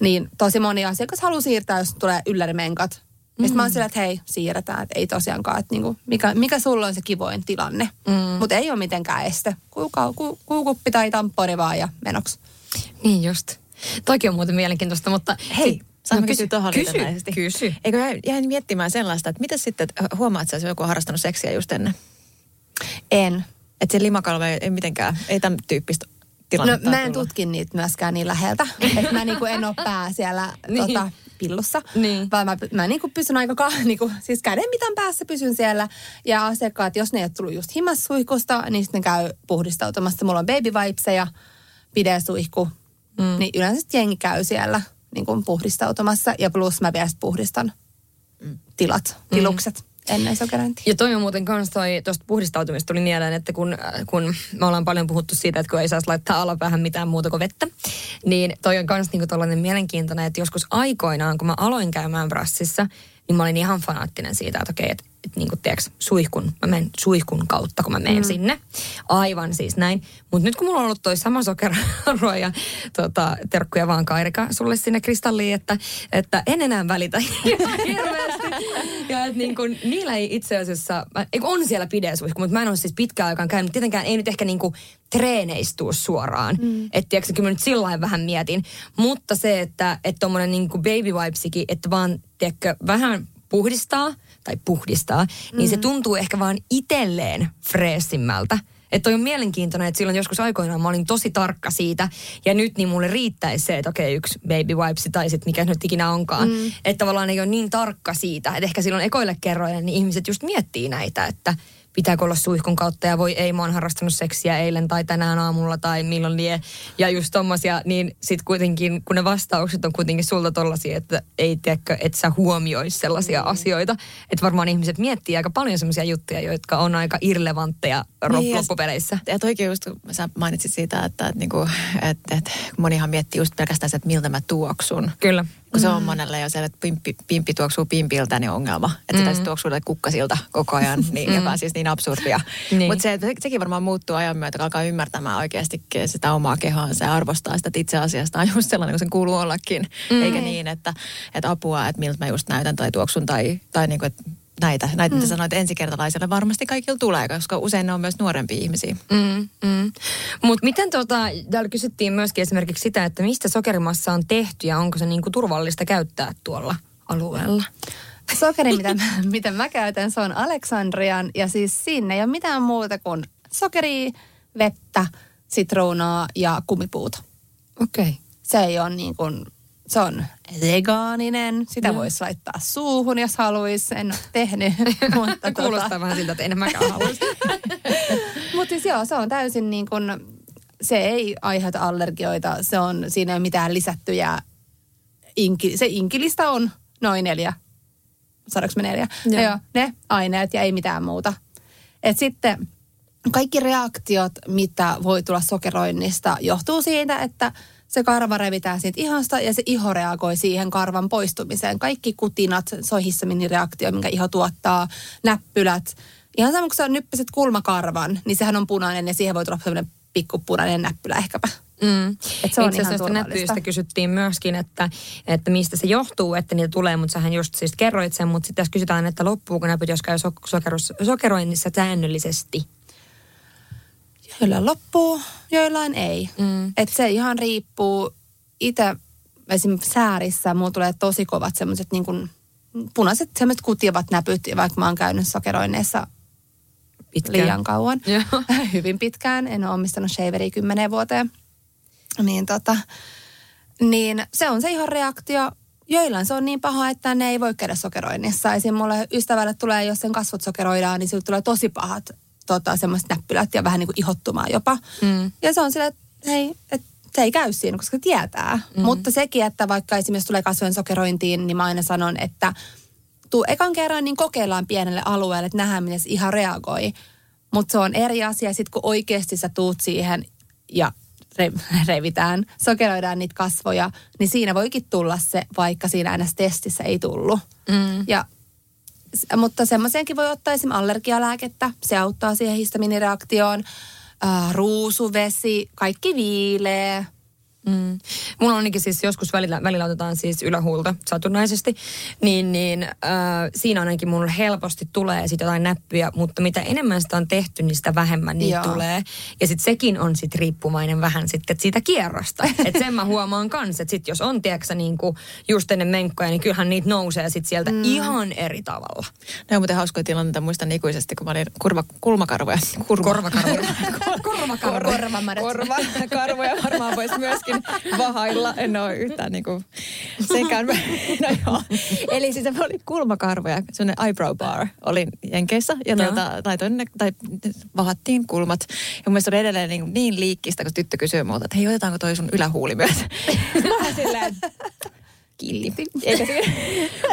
niin tosi moni asiakas haluaa siirtää, jos tulee yllärimenkat. Mm. Sitten mä oon sillä, että hei, siirretään, että ei tosiaankaan, että niinku, mikä, mikä sulla on se kivoin tilanne. Mm. Mutta ei ole mitenkään este. Kuuka, ku, kuukuppi tai tamponi vaan ja menoksi. Niin just. Toikin on muuten mielenkiintoista, mutta... Hei, sit- saanko no, kysyä tuohon kysy, kysy. Eikö jäin, jäin miettimään sellaista, että mitä sitten, että huomaat sä, jos joku on harrastanut seksiä just ennen? En. Että se limakalve ei, ei mitenkään, ei tämän tyyppistä No tilannetta mä ole en tullut. tutki niitä myöskään niin läheltä. että mä niinku en ole pää siellä *laughs* Niin. tota, pillussa. Niin. Vaan mä, mä niinku pysyn aika, ka, *laughs* niinku, siis käden mitan päässä pysyn siellä. Ja asiakkaat, jos ne ei ole tullut just himassuihkusta, niin sitten ne käy puhdistautumassa. Mulla on baby wipeseja, pidesuihku. Mm. Niin yleensä jengi käy siellä niin kuin puhdistautumassa. Ja plus mä vielä puhdistan tilat, tilukset ennen sokerointia. Ja toi on muuten kans toi, tuosta puhdistautumista tuli mieleen, että kun, äh, kun me ollaan paljon puhuttu siitä, että kun ei saisi laittaa alapäähän mitään muuta kuin vettä, niin toi on kans niinku tollainen mielenkiintoinen, että joskus aikoinaan, kun mä aloin käymään brassissa, niin mä olin ihan fanaattinen siitä, että okei, että et niinku, tiedätkö, suihkun, mä menen suihkun kautta, kun mä menen mm. sinne. Aivan siis näin. Mutta nyt kun mulla on ollut toi sama sokerarua ja tota, terkkuja vaan Kairika sulle sinne kristalliin, että, että en enää välitä *laughs* hirveästi. Ja että niin kuin, niillä ei itse asiassa, mä- on siellä pidesuihku, mutta mä en ole siis pitkään aikaan käynyt. Tietenkään ei nyt ehkä niin kuin treeneistuu suoraan. Mm. Että tiedätkö, kyllä mä nyt sillä vähän mietin. Mutta se, että että tommonen niin kuin baby wipesikin, että vaan, tiedätkö, vähän puhdistaa tai puhdistaa, mm. niin se tuntuu ehkä vaan itselleen freesimmältä. Että toi on mielenkiintoinen, että silloin joskus aikoinaan mä olin tosi tarkka siitä. Ja nyt niin mulle riittäisi se, että okei yksi baby wipes tai sitten mikä nyt ikinä onkaan. Mm. Että tavallaan ei ole niin tarkka siitä. Että ehkä silloin ekoille kerroille niin ihmiset just miettii näitä, että pitääkö olla suihkun kautta ja voi ei, mä oon harrastanut seksiä eilen tai tänään aamulla tai milloin lie. Ja just tommosia, niin sit kuitenkin, kun ne vastaukset on kuitenkin sulta tollasia, että ei tiedäkö, että sä huomiois sellaisia mm. asioita. Että varmaan ihmiset miettii aika paljon sellaisia juttuja, jotka on aika irrelevantteja Niin, niin, ja- loppupeleissä. Ja toikin just, kun sä mainitsit siitä, että, että, niinku, että, että monihan miettii just pelkästään se, että miltä mä tuoksun. Kyllä. Kun se on monelle jo se, että pimppi, pimppi tuoksuu pimpiltä, niin ongelma. Että mm. sitä tuoksuu kukkasilta koko ajan, niin, mm. joka on siis niin absurdia. Niin. Mutta se, sekin varmaan muuttuu ajan myötä, kun alkaa ymmärtämään oikeasti sitä omaa kehoansa ja arvostaa sitä, että itse asiassa on just sellainen kuin sen kuuluu ollakin. Mm. Eikä niin, että, että apua, että miltä mä just näytän tai tuoksun tai, tai niin kuin, että näitä, näitä mm. mitä sanoit ensikertalaisille varmasti kaikilla tulee, koska usein ne on myös nuorempia ihmisiä. Mm, mm. Mutta miten tota, täällä kysyttiin myöskin esimerkiksi sitä, että mistä sokerimassa on tehty ja onko se niinku turvallista käyttää tuolla alueella? Sokeri, mitä, mä- *laughs* mitä mä käytän, se on Aleksandrian ja siis sinne ei ole mitään muuta kuin sokeria, vettä, sitruunaa ja kumipuuta. Okei. Okay. se ei ole niin kuin, se on vegaaninen. Sitä no. voisi laittaa suuhun, jos haluaisi. En ole tehnyt. *laughs* mutta Kuulostaa tota... vähän siltä, että en mäkään haluaisi. *laughs* mutta siis joo, se on täysin niin kuin, se ei aiheuta allergioita. Se on, siinä ei ole mitään lisättyjä. Inki, se inkilista on noin neljä. Saadaanko me neljä? Joo. joo. Ne aineet ja ei mitään muuta. Et sitten kaikki reaktiot, mitä voi tulla sokeroinnista, johtuu siitä, että se karva revitään siitä ihosta ja se iho reagoi siihen karvan poistumiseen. Kaikki kutinat, se on hissamiinireaktio, minkä iho tuottaa, näppylät. Ihan sama kun sä nyppiset kulmakarvan, niin sehän on punainen ja siihen voi tulla sellainen pikkupunainen näppylä ehkäpä. Mm. Et se on Itse asiassa näppyistä kysyttiin myöskin, että, että mistä se johtuu, että niitä tulee, mutta sähän just siis kerroit sen, mutta sitten tässä kysytään, että loppuuko näpyt, jos käy sokeroinnissa säännöllisesti? Joillain loppuu, joillain ei. Mm. Et se ihan riippuu. Itse esimerkiksi säärissä mulla tulee tosi kovat semmoiset niin kuin punaiset semmoiset kutivat näpyt, vaikka mä oon käynyt sokeroinneissa pitkään. liian kauan. *laughs* Hyvin pitkään. En ole omistanut shaveria kymmeneen vuoteen. Niin, tota, niin se on se ihan reaktio. Joillain se on niin paha, että ne ei voi käydä sokeroinnissa. Esimerkiksi mulle ystävälle tulee, jos sen kasvot sokeroidaan, niin sillä tulee tosi pahat tota, semmoiset näppylät ja vähän niin kuin ihottumaan jopa. Mm. Ja se on sillä, että hei, että se ei käy siinä, koska tietää. Mm. Mutta sekin, että vaikka esimerkiksi tulee kasvojen sokerointiin, niin mä aina sanon, että tuu ekan kerran, niin kokeillaan pienelle alueelle, että nähdään, miten se ihan reagoi. Mutta se on eri asia sitten, kun oikeasti sä tuut siihen ja re- *laughs* revitään, sokeroidaan niitä kasvoja, niin siinä voikin tulla se, vaikka siinä aina testissä ei tullut. Mm. Ja mutta semmoiseenkin voi ottaa esimerkiksi allergialääkettä. Se auttaa siihen histamiinireaktioon. Äh, ruusuvesi, kaikki viilee. Mm. Mulla on ainakin siis joskus välillä, välillä otetaan siis ylähuulta satunnaisesti, niin, niin äh, siinä ainakin mulla helposti tulee sitten jotain näppyjä, mutta mitä enemmän sitä on tehty, niin sitä vähemmän niitä Joo. tulee. Ja sitten sekin on sitten riippumainen vähän sitten siitä kierrosta. *laughs* että sen mä huomaan kanssa, että sitten jos on, tiedätkö niin kuin just ennen menkkoja, niin kyllähän niitä nousee sitten sieltä mm. ihan eri tavalla. Ne on muuten hauskoja tilanteita, muistan ikuisesti, kun mä olin kurva, kulmakarvoja. Kurva. *laughs* Korvakarvoja. Korvakarvoja. Korvakarvoja varmaan voisi myöskin myöskin *laughs* vahailla. En ole yhtään niin kuin senkään. *laughs* No joo. Eli siis se oli kulmakarvoja, sellainen eyebrow bar. Olin Jenkeissä ja tuota, laitoin ne, tai vahattiin kulmat. Ja mun mielestä oli edelleen niin, niin liikkistä, kun tyttö kysyy muuta, että hei, otetaanko toi sun ylähuuli myös? *laughs* Mä silleen.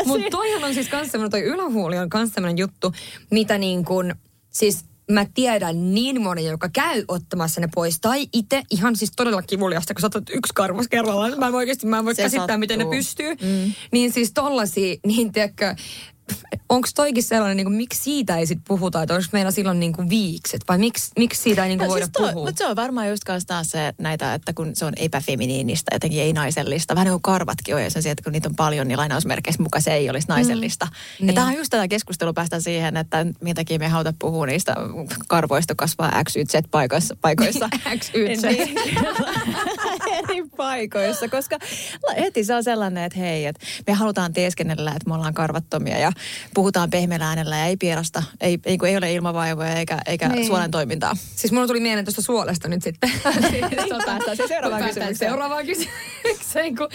Mutta toihan on siis kanssa semmoinen, toi ylähuuli on kanssa semmoinen juttu, mitä niin kuin, siis mä tiedän niin moni, joka käy ottamassa ne pois. Tai itse ihan siis todella kivuliasta, kun sä otat yksi karvas kerrallaan. Mä en oikeasti, mä en voi Se käsittää, sattuu. miten ne pystyy. Mm. Niin siis tollasia, niin tiedätkö, onko toikin sellainen, niin kuin, miksi siitä ei sitten puhuta, että onko meillä silloin niin kuin viikset, vai miksi, miksi siitä ei niin kuin no, voida siis toi, puhua? Mutta se on varmaan just taas se näitä, että kun se on epäfeminiinistä, jotenkin ei naisellista, vähän niin kuin karvatkin on, ja sen että kun niitä on paljon, niin lainausmerkeissä mukaan se ei olisi mm. naisellista. Mm. Ja niin. tämä on just tätä keskustelua päästä siihen, että minkäkin me haluta puhua niistä karvoista kasvaa X, Y, Z paikoissa. paikoissa. *laughs* X, Y, Z. Niin. *laughs* eri paikoissa, koska heti se on sellainen, että hei, että me halutaan teeskennellä, että me ollaan karvattomia ja puhutaan pehmeällä äänellä ja ei pierasta, ei, ei, ei ole ilmavaivoja eikä, eikä niin. suolen toimintaa. Siis mulla tuli mieleen tuosta suolesta nyt sitten. *laughs* päästään se seuraavaan kysymykseen. Seuraavaan kysymykseen, kun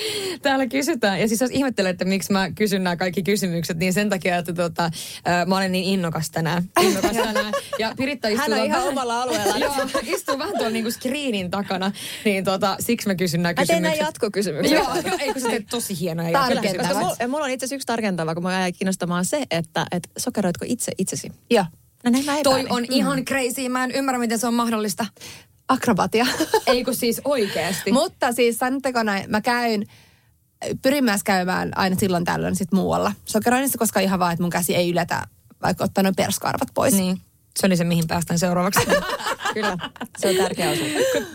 täällä kysytään. Ja siis jos ihmettelee, että miksi mä kysyn nämä kaikki kysymykset, niin sen takia, että tota, mä olen niin innokas tänään. Innokas *laughs* tänään. Ja Piritta istuu... Hän on ihan omalla alueella. Joo, istuu vähän tuolla niinku screenin takana. Niin tota, siksi mä kysyn nämä kysymykset. Mä tein nämä jatkokysymyksiä. Joo, eikö sä teet tosi hienoja jatkokysymyksiä. Mulla, mulla on itse asiassa yksi tarkentava, kun mä jäi kiinnostamaan se, että, että sokeroitko itse itsesi? Joo. No näin mä Toi on mm. ihan crazy. Mä en ymmärrä, miten se on mahdollista. Akrobatia. *laughs* Ei kun siis oikeasti. Mutta siis sanotteko näin, mä käyn, pyrin myös käymään aina silloin tällöin sit muualla sokeroinnissa, koska ihan vaan, että mun käsi ei yletä vaikka ottanut perskarvat pois. Niin. Se oli se, mihin päästään seuraavaksi. *laughs* Kyllä, se on tärkeä osa.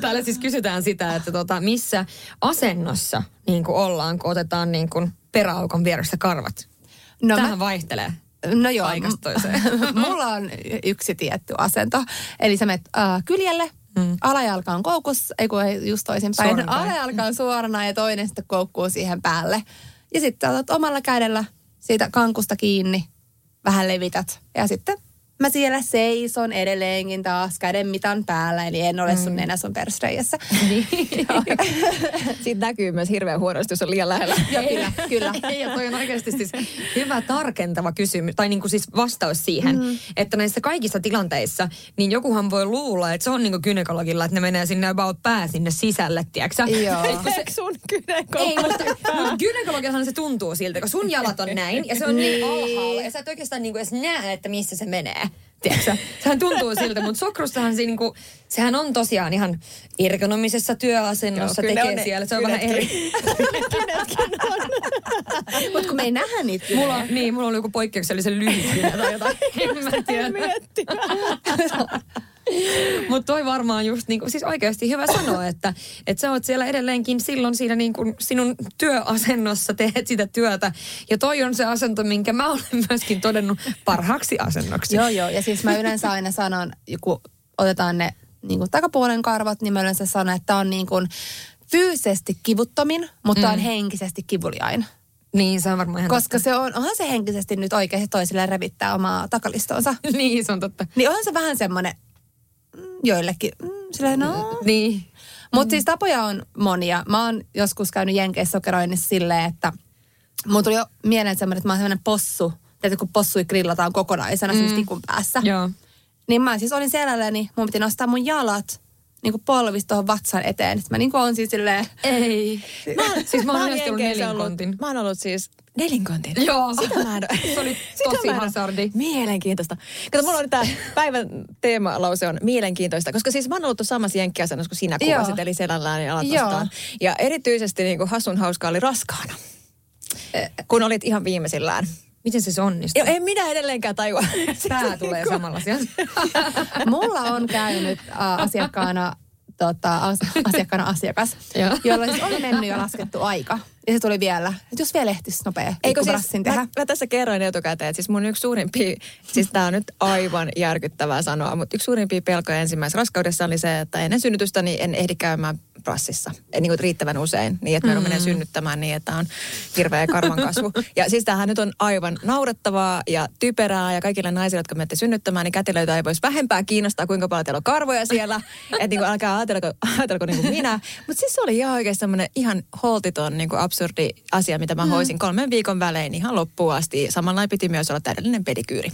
Täällä siis kysytään sitä, että tota, missä asennossa niin kuin ollaan, kun otetaan niin kuin peräaukon vierestä karvat. No Tähän mä... vaihtelee. No joo. *laughs* Mulla on yksi tietty asento. Eli sä menet äh, kyljelle, mm. alajalka on koukussa, ei kun ei just toisinpäin. Alajalka on suorana ja toinen sitten koukkuu siihen päälle. Ja sitten otat omalla kädellä siitä kankusta kiinni, vähän levität ja sitten mä siellä seison edelleenkin taas käden mitan päällä, eli en ole sun nenä sun persreijässä. Niin. *laughs* Siitä näkyy myös hirveän huonosti, jos on liian lähellä. *laughs* Joo, kyllä, kyllä. Ei, *laughs* ja toi on oikeasti siis hyvä tarkentava kysymys, tai niin kuin siis vastaus siihen, mm. että näissä kaikissa tilanteissa, niin jokuhan voi luulla, että se on niin kuin gynekologilla, että ne menee sinne about pää sinne sisälle, tiedätkö Joo. Eikö sun? Ei, mutta, mutta gynekologillahan se tuntuu siltä, kun sun jalat on näin ja se on niin, niin alhaalla ja sä et oikeastaan niin kuin edes näe, että missä se menee. Tiedätkö? Sehän tuntuu siltä, mutta sokrussahan se niinku, sehän on tosiaan ihan ergonomisessa työasennossa, Joo, kyllä tekee ne siellä. Se on vähän eri. Mutta kun me ei nähdä niitä Mulla on, niin, mulla oli joku poikkeuksellisen lyhyt kynä tai jotain. *laughs* en mä tiedä. *laughs* Mutta toi varmaan just niinku, siis oikeasti hyvä sanoa, että, että sä oot siellä edelleenkin silloin siinä niinku sinun työasennossa, teet sitä työtä. Ja toi on se asento, minkä mä olen myöskin todennut parhaaksi asennoksi. Joo, joo. Ja siis mä yleensä aina sanon, kun otetaan ne niin kuin takapuolen karvat, niin mä yleensä sanon, että on niin kuin fyysisesti kivuttomin, mutta mm. on henkisesti kivuliain. Niin, se on varmaan ihan Koska se on, onhan se henkisesti nyt oikeasti toisille revittää omaa takalistonsa. totta. *laughs* niin, se on totta. Niin onhan se vähän semmoinen mm, joillekin, mm, silleen no. Niin. Mutta siis tapoja on monia. Mä oon joskus käynyt Jenkeissä sokeroinnissa silleen, että mun tuli jo mieleen semmoinen, että mä oon semmoinen possu. Tiedätkö, kun possui grillataan kokonaisena mm. tikun päässä. Joo. Niin mä siis olin selälläni, mun piti nostaa mun jalat niin kuin polvista tuohon vatsan eteen. Sitten mä niin kuin on siis silleen... Ei. Mä, siis mä oon myös Jenkeissä nelinkontin. Ollut, mä oon ollut siis nelinkontin. Joo. Sitä mä en Se oli *laughs* tosi hazardi. Mielenkiintoista. Kato, mulla on tämä päivän teemalause on mielenkiintoista, koska siis mä oon ollut tuossa samassa jenkkiasennossa kuin sinä Joo. kuvasit, eli selällään ja alastaan. Ja erityisesti niin kuin hassun hauskaa oli raskaana, kun olit ihan viimeisillään. Miten se onnistuu? Joo, en minä edelleenkään tajua. *laughs* Pää tulee samalla siellä. *laughs* Mulla on käynyt äh, asiakkaana, tota, as, asiakkaana asiakas, jolla siis oli mennyt jo laskettu aika. Ja se tuli vielä, että jos vielä ehtisi nopea Eikö siis, rassin tehdä. mä, mä, tässä kerroin etukäteen, että siis mun yksi suurimpia, siis tää on nyt aivan järkyttävää sanoa, mutta yksi suurimpia pelkoja ensimmäisessä raskaudessa oli se, että ennen synnytystä niin en ehdi käymään prassissa. En niin kuin riittävän usein, niin että mä mm. synnyttämään niin, että on hirveä karvan kasvu. Ja siis tämähän nyt on aivan naurettavaa ja typerää ja kaikille naisille, jotka menette synnyttämään, niin kätilöitä ei voisi vähempää kiinnostaa, kuinka paljon teillä on karvoja siellä. että niin kuin, älkää ajatelko, ajatelko niin kuin minä. Mutta siis se oli ihan oikeasti semmoinen ihan holtiton niin kuin absurdi asia, mitä mä hoisin kolmen viikon välein ihan loppuun asti. Samalla piti myös olla täydellinen pedikyyri.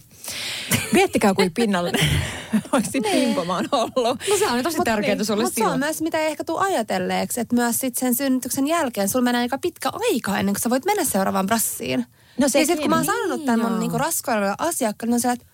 Miettikää, kuin pinnallinen *laughs* olisi pimpo mä oon ollut. No se on tosi tärkeää sulle Mutta se on myös, mitä ei ehkä tule ajatelleeksi, että myös sit sen synnytyksen jälkeen sulla menee aika pitkä aika ennen kuin sä voit mennä seuraavaan brassiin. No ja sekin, sitten kun mä oon niin sanonut tämän mun niinku raskaudella asiakkaalle, niin on se, että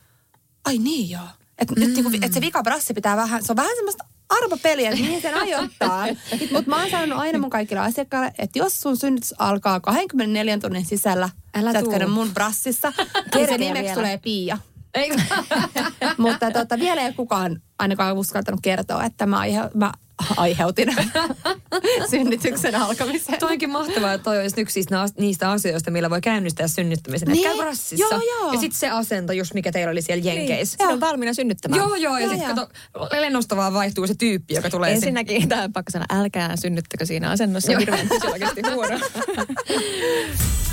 ai niin joo. Että mm. niinku, et se vika brassi pitää vähän, se on vähän semmoista arvopeliä, että mihin sen ajoittaa. Mutta mä oon sanonut aina mun kaikille asiakkaille, että jos sun synnytys alkaa 24 tunnin sisällä, Älä sä et tuu. mun brassissa, niin se nimeksi vielä. tulee Pia. *laughs* Mutta tota, vielä ei kukaan ainakaan uskaltanut kertoa, että mä, aihe, mä aiheutin *laughs* synnytyksen alkamisen. Toi onkin mahtavaa, että toi olisi yksi siis niistä asioista, millä voi käynnistää synnyttämisen. Niin. Niin. Käy brassissa. Joo, joo. Ja sitten se asento, just mikä teillä oli siellä Jenkeissä. Niin, on valmiina synnyttämään. Joo, joo, ja sitten kato, lennosta vaan vaihtuu se tyyppi, joka tulee sinne. Ensinnäkin, tämä on pakko sanoa, älkää synnyttäkö siinä asennossa Joo. hirveän huono. *laughs*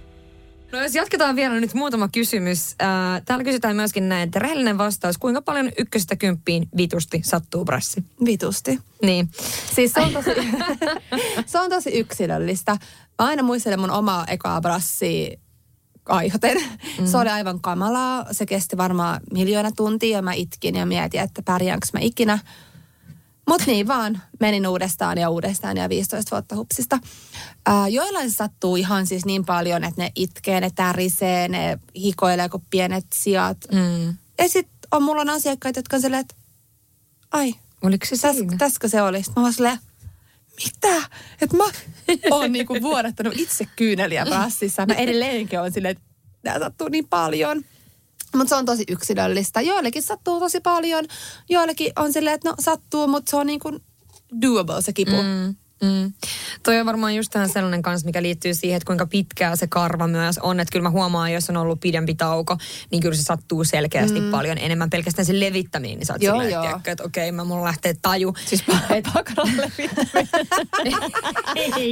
No jos jatketaan vielä nyt muutama kysymys. Ää, täällä kysytään myöskin näin, että rehellinen vastaus, kuinka paljon ykkösestä kymppiin vitusti sattuu brassi? Vitusti. Niin. Siis se on tosi, *laughs* se on tosi yksilöllistä. Mä aina muistelen mun omaa ekaa brassia aihoten. Mm. Se oli aivan kamalaa. Se kesti varmaan miljoona tuntia ja mä itkin ja mietin, että pärjäänkö mä ikinä. Mutta niin vaan, menin uudestaan ja uudestaan ja 15 vuotta hupsista. Ää, joillain se sattuu ihan siis niin paljon, että ne itkee, ne tärisee, ne hikoilee kuin pienet sijat. Mm. Ja sitten on mulla on asiakkaita, jotka on silleen, että ai, Oliko se Täs, täskö se oli? Sitten mä vaan silleen, mitä? Että mä oon *laughs* niinku vuodattanut itse kyyneliä brassissa. Mä edelleenkin oon silleen, että nämä sattuu niin paljon. Mutta se on tosi yksilöllistä. Joillekin sattuu tosi paljon, joillekin on silleen, että no sattuu, mutta se on niin kuin doable se kipu. Mm. Mm. Toi on varmaan just tähän sellainen kanssa, mikä liittyy siihen, että kuinka pitkää se karva myös on. Että kyllä mä huomaan, jos on ollut pidempi tauko, niin kyllä se sattuu selkeästi mm. paljon enemmän. Pelkästään se levittäminen, niin sä oot Joo, silleen, joo. että, että okei, mä mulla lähtee taju. Siis pakaran *laughs* levittäminen.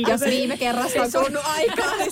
*laughs* Jos viime kerrassa on kulunut aikaa, niin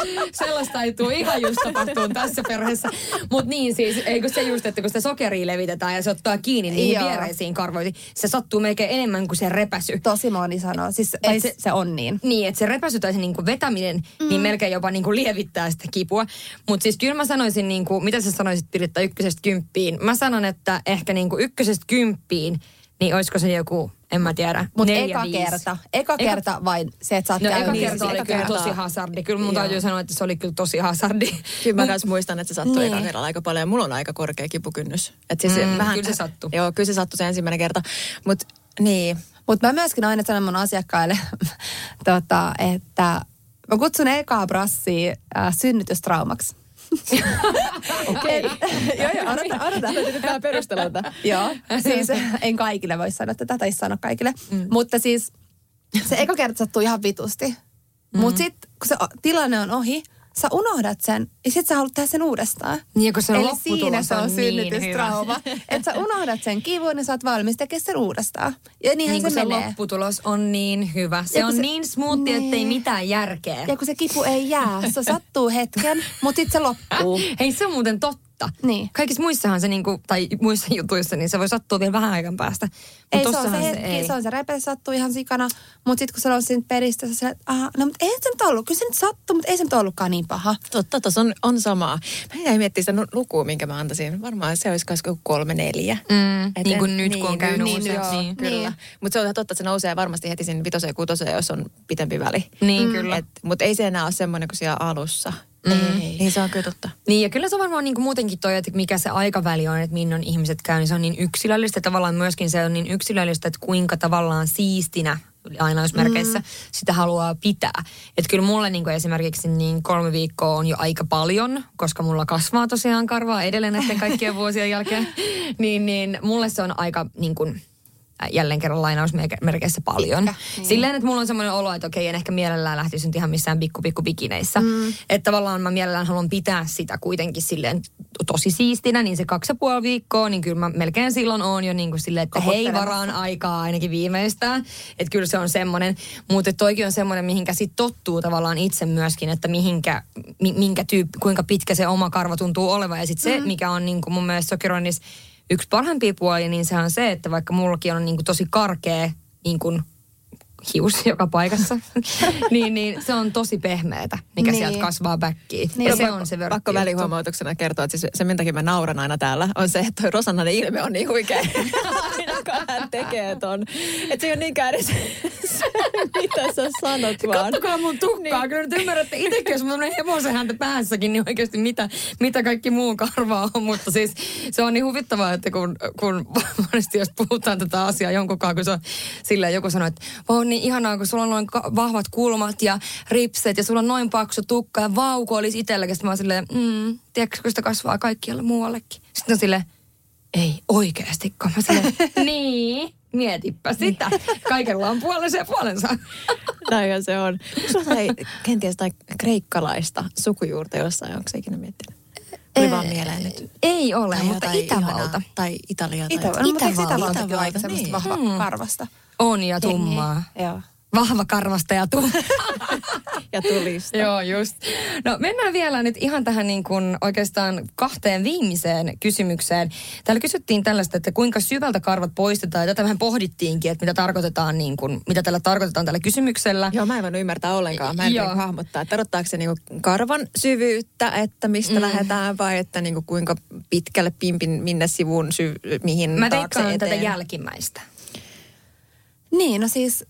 *laughs* Sellaista ei tule ihan just tapahtuu tässä perheessä. Mutta niin siis, eikö se just, että kun sitä sokeria levitetään ja se ottaa kiinni niihin Joo. viereisiin karvoihin, se sattuu melkein enemmän kuin se repäsy. tosi moni sanoo. Siis Tai et se- se, se on niin. Niin, että se repäsy tai se niinku vetäminen, mm. niin melkein jopa niinku lievittää sitä kipua. Mutta siis kyllä mä sanoisin, niinku, mitä sä sanoisit Piritta ykkösestä kymppiin? Mä sanon, että ehkä niinku ykkösestä kymppiin, niin olisiko se joku, en mä tiedä, Mutta eka viisi. kerta. Eka Eka- kerta vain se, että sä oot No eka käynyt. kerta oli Eka kyllä kerta. tosi hasardi. Kyllä mun Joo. täytyy sanoa, että se oli kyllä tosi hasardi. Kyllä mä myös muistan, että se sattui Niin. niin. kerralla aika paljon. Mulla on aika korkea kipukynnys. Et siis Mm, vähän, kyllä se sattui. Joo, kyllä se sattui se ensimmäinen kerta. Mutta niin, Mutta mä myöskin aina sanon mun asiakkaille, *laughs* tota, että mä kutsun ekaa brassia äh, synnytystraumaksi. *laughs* okei. *laughs* joo, joo, odota, odota. Täytyy vähän perustella tätä. Joo, siis en kaikille voi sanoa tätä, tai sano kaikille. Mm. Mutta siis se eka kerta sattuu ihan vitusti. Mm. Mutta sitten kun se tilanne on ohi, sä unohdat sen ja sit sä haluat tehdä sen uudestaan. Niin, kun se Eli lopputulos siinä se on, on niin synnytystrauma. *laughs* että sä unohdat sen kivun ja sä oot valmis tekemään sen uudestaan. Ja niinhän Niin se, se menee. lopputulos on niin hyvä. Se Ja on se- niin smoothie, ettei Nee. mitään järkeä. Ja kun se kipu ei jää, se sattuu hetken, mutta sitten se loppuu. *laughs* Hei, se on muuten totta. Niin. Kaikissa muissahan se, niinku, tai muissa jutuissa, niin se voi sattua vielä vähän aikan päästä. Mut Ei, se on se hetki, ei. se on se repe, se sattuu ihan sikana. Mutta sitten kun se on siinä peristä, se että aha, no mutta ei se nyt ollut. Kyllä se nyt sattuu, mutta ei se nyt ollutkaan niin paha. Totta, tuossa on, on samaa. Mä jäin miettimään sitä lukua, minkä mä antaisin. Varmaan se olisi kai kolme, neljä. Mm, Et niin kuin en- nyt, kun on käynyt niin, usein. Niin. Kyllä. Niin. Mutta se on totta, että se nousee varmasti heti sinne vitoseen ja kutoseen, jos on pitempi väli. Niin, kyllä. Mutta ei se enää ole semmoinen kuin siellä alussa. Mm. Ei. Niin se on kyllä totta. Niin ja kyllä se on varmaan niin kuin muutenkin toi, että mikä se aikaväli on, että minne on ihmiset käy, niin se on niin yksilöllistä. Tavallaan myöskin se on niin yksilöllistä, että kuinka tavallaan siistinä lainausmerkeissä mm. sitä haluaa pitää. Että kyllä mulle niin kuin esimerkiksi niin kolme viikkoa on jo aika paljon, koska mulla kasvaa tosiaan karvaa edelleen näiden kaikkien *laughs* vuosien jälkeen. niin, niin mulle se on aika niin kuin, jälleen kerran lainausmerkeissä paljon. Pitkä, niin. Silleen, että mulla on semmoinen olo, että okei, en ehkä mielellään lähtisi nyt ihan missään pikku pikku bikineissä. Mm. Että tavallaan mä mielellään haluan pitää sitä kuitenkin silleen tosi siistinä, niin se kaksi ja puoli viikkoa, niin kyllä mä melkein silloin on jo niin kuin silleen, että hei varaan aikaa ainakin viimeistään. Että kyllä se on semmoinen, mutta toikin on semmoinen, mihinkä sit tottuu tavallaan itse myöskin, että mihinkä, mi, minkä tyyppi, kuinka pitkä se oma karva tuntuu olevan. Ja sitten se, Mm. mikä on niin kuin mun mielestä sokeroinnissa yksi parhaimpia puolia, niin se on se, että vaikka mullakin on niin kuin tosi karkea niin kuin hius joka paikassa, *laughs* niin, niin se on tosi pehmeätä, mikä Niin. sieltä kasvaa backiin. Niin. ja se Pakko- on se Pakko vörtti välihuomautuksena kertoa, että siis se, minkä takia mä nauran aina täällä, on se, että toi Rosannan ilme on niin huikea. *laughs* aina kun hän tekee ton. Että se ei ole niinkään edes se, mitä sä sanot vaan. Kattokaa mun tukkaa. Niin. Kyllä nyt ymmärrätte itsekin, jos mulla on hevosen häntä päässäkin, niin oikeasti mitä, mitä kaikki muu karvaa on. Mutta siis se on niin huvittavaa, että kun, kun monesti jos puhutaan tätä asiaa jonkunkaan, kun se on silleen joku sanoo, että on niin ihanaa, kun sulla on noin vahvat kulmat ja ripset ja sulla on noin paksu tukka ja vauko olisi itselläkin. Sitten mä oon silleen, mm, tiedätkö, kun sitä kasvaa kaikkialla muuallekin. Sitten on silleen, ei oikeasti, kun mä silleen, *laughs* niin, mietipä sitä. Kaikella on puolensa ja puolensa. *laughs* Näinhän se on. Sulla kenties tai kreikkalaista sukujuurta jossain? Onko se ikinä miettinyt? Tuli vaan mieleen nyt. Ei ole, Tai mutta Itävalta. ihanaa. Tai Italia. Tai Itävalta. Mutta eikö Itävalta, Itävaltakin ole aika semmoista niin. vahva Hmm. karvasta? On ja tummaa. Joo. Vahva karvasta ja tummaa. *laughs* Ja tulista. Joo, just. No mennään vielä nyt ihan tähän niin kuin oikeastaan kahteen viimeiseen kysymykseen. Täällä kysyttiin tällaista, että kuinka syvältä karvat poistetaan. Ja tätä vähän pohdittiinkin, että mitä tarkoitetaan niin kuin, mitä tällä tarkoitetaan tällä kysymyksellä. Joo, mä en voinut ymmärtää ollenkaan. Mä en Joo. Hahmottaa. Tarkoittaako se niinku karvan syvyyttä, että mistä mm. lähdetään vai että niinku kuinka pitkälle pimpin, minne sivuun, syy, mihin Mä taakse veikkaan tätä eteen? jälkimmäistä. Niin, no siis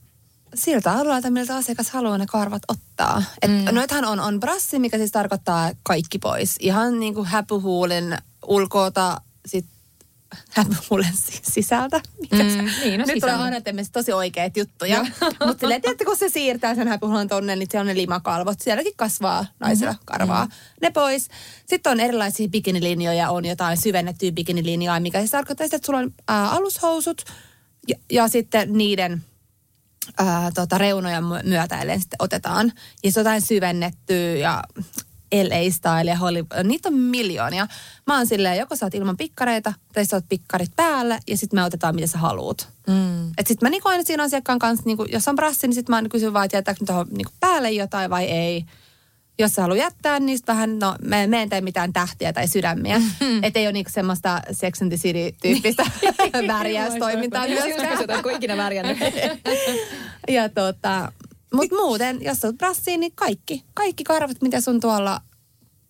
siltä alueelta, miltä asiakas haluaa ne karvat ottaa. Et mm. Noithan on, on brassi, mikä siis tarkoittaa kaikki pois. Ihan niin kuin häpyhuulin ulkoota, sit häpyhuulen si- sisältä. Mikä se- Mm, niin, no Nyt sisältä. aina tämmöisiä tosi oikeita juttuja. *laughs* Mutta silleen, tiedätte, kun se siirtää sen häpyhuolen tonne, niin siellä on ne limakalvot. Sielläkin kasvaa naisilla Mm-hmm. karvaa. Ne pois. Sitten on erilaisia bikinilinjoja, on jotain syvennettyä bikinilinjaa, mikä siis tarkoittaa sitä, että sulla on ää, alushoussut ja, ja sitten niiden ää, tota, reunoja my- myötäillen sitten otetaan. Ja se on jotain syvennettyä ja LA-style ja Hollywood. Niitä on miljoonia. Mä oon silleen, joko sä oot ilman pikkareita tai sä oot pikkarit päälle ja sitten me otetaan mitä sä haluut. Mm. Et sit mä niinku aina siinä asiakkaan kanssa, niinku, jos on brassi, niin sit mä aina kysyn vaan, että jättääkö tuohon niinku päälle jotain vai ei. Jos sä haluat jättää, niin sit vähän, no me, me en tee mitään tähtiä tai sydämiä. *laughs* Että ei ole niinku semmoista Sex and the City-tyyppistä *laughs* värjäystoimintaa *laughs* myöskään. kuin ikinä värjännyt. Ja tota, mutta muuten, jos olet brassiin, niin kaikki, kaikki karvat, mitä sun tuolla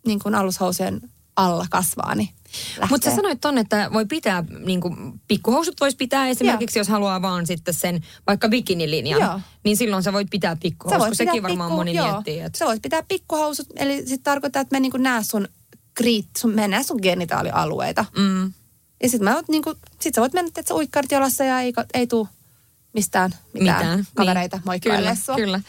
niin kuin alushousujen alla kasvaa, niin Mutta sä sanoit tonne, että voi pitää, niin kuin, pikkuhousut voisi pitää esimerkiksi, jos haluaa vaan sitten sen vaikka bikinilinjan. Joo. Niin silloin sä voit pitää pikkuhousut, kun sekin varmaan pikku- moni joo, miettii. Että... Sä voit pitää pikkuhousut, eli sitten tarkoittaa, että me niinku näe sun kriit, sun, me näe sun genitaalialueita. Mm. Ja sitten mä oot niinku, sit sä voit mennä, että sä uikkarit jalassa ja ei, ei tuu mistään mitään, mitään. kavereita niin. moikkaille kyllä. Kyllä,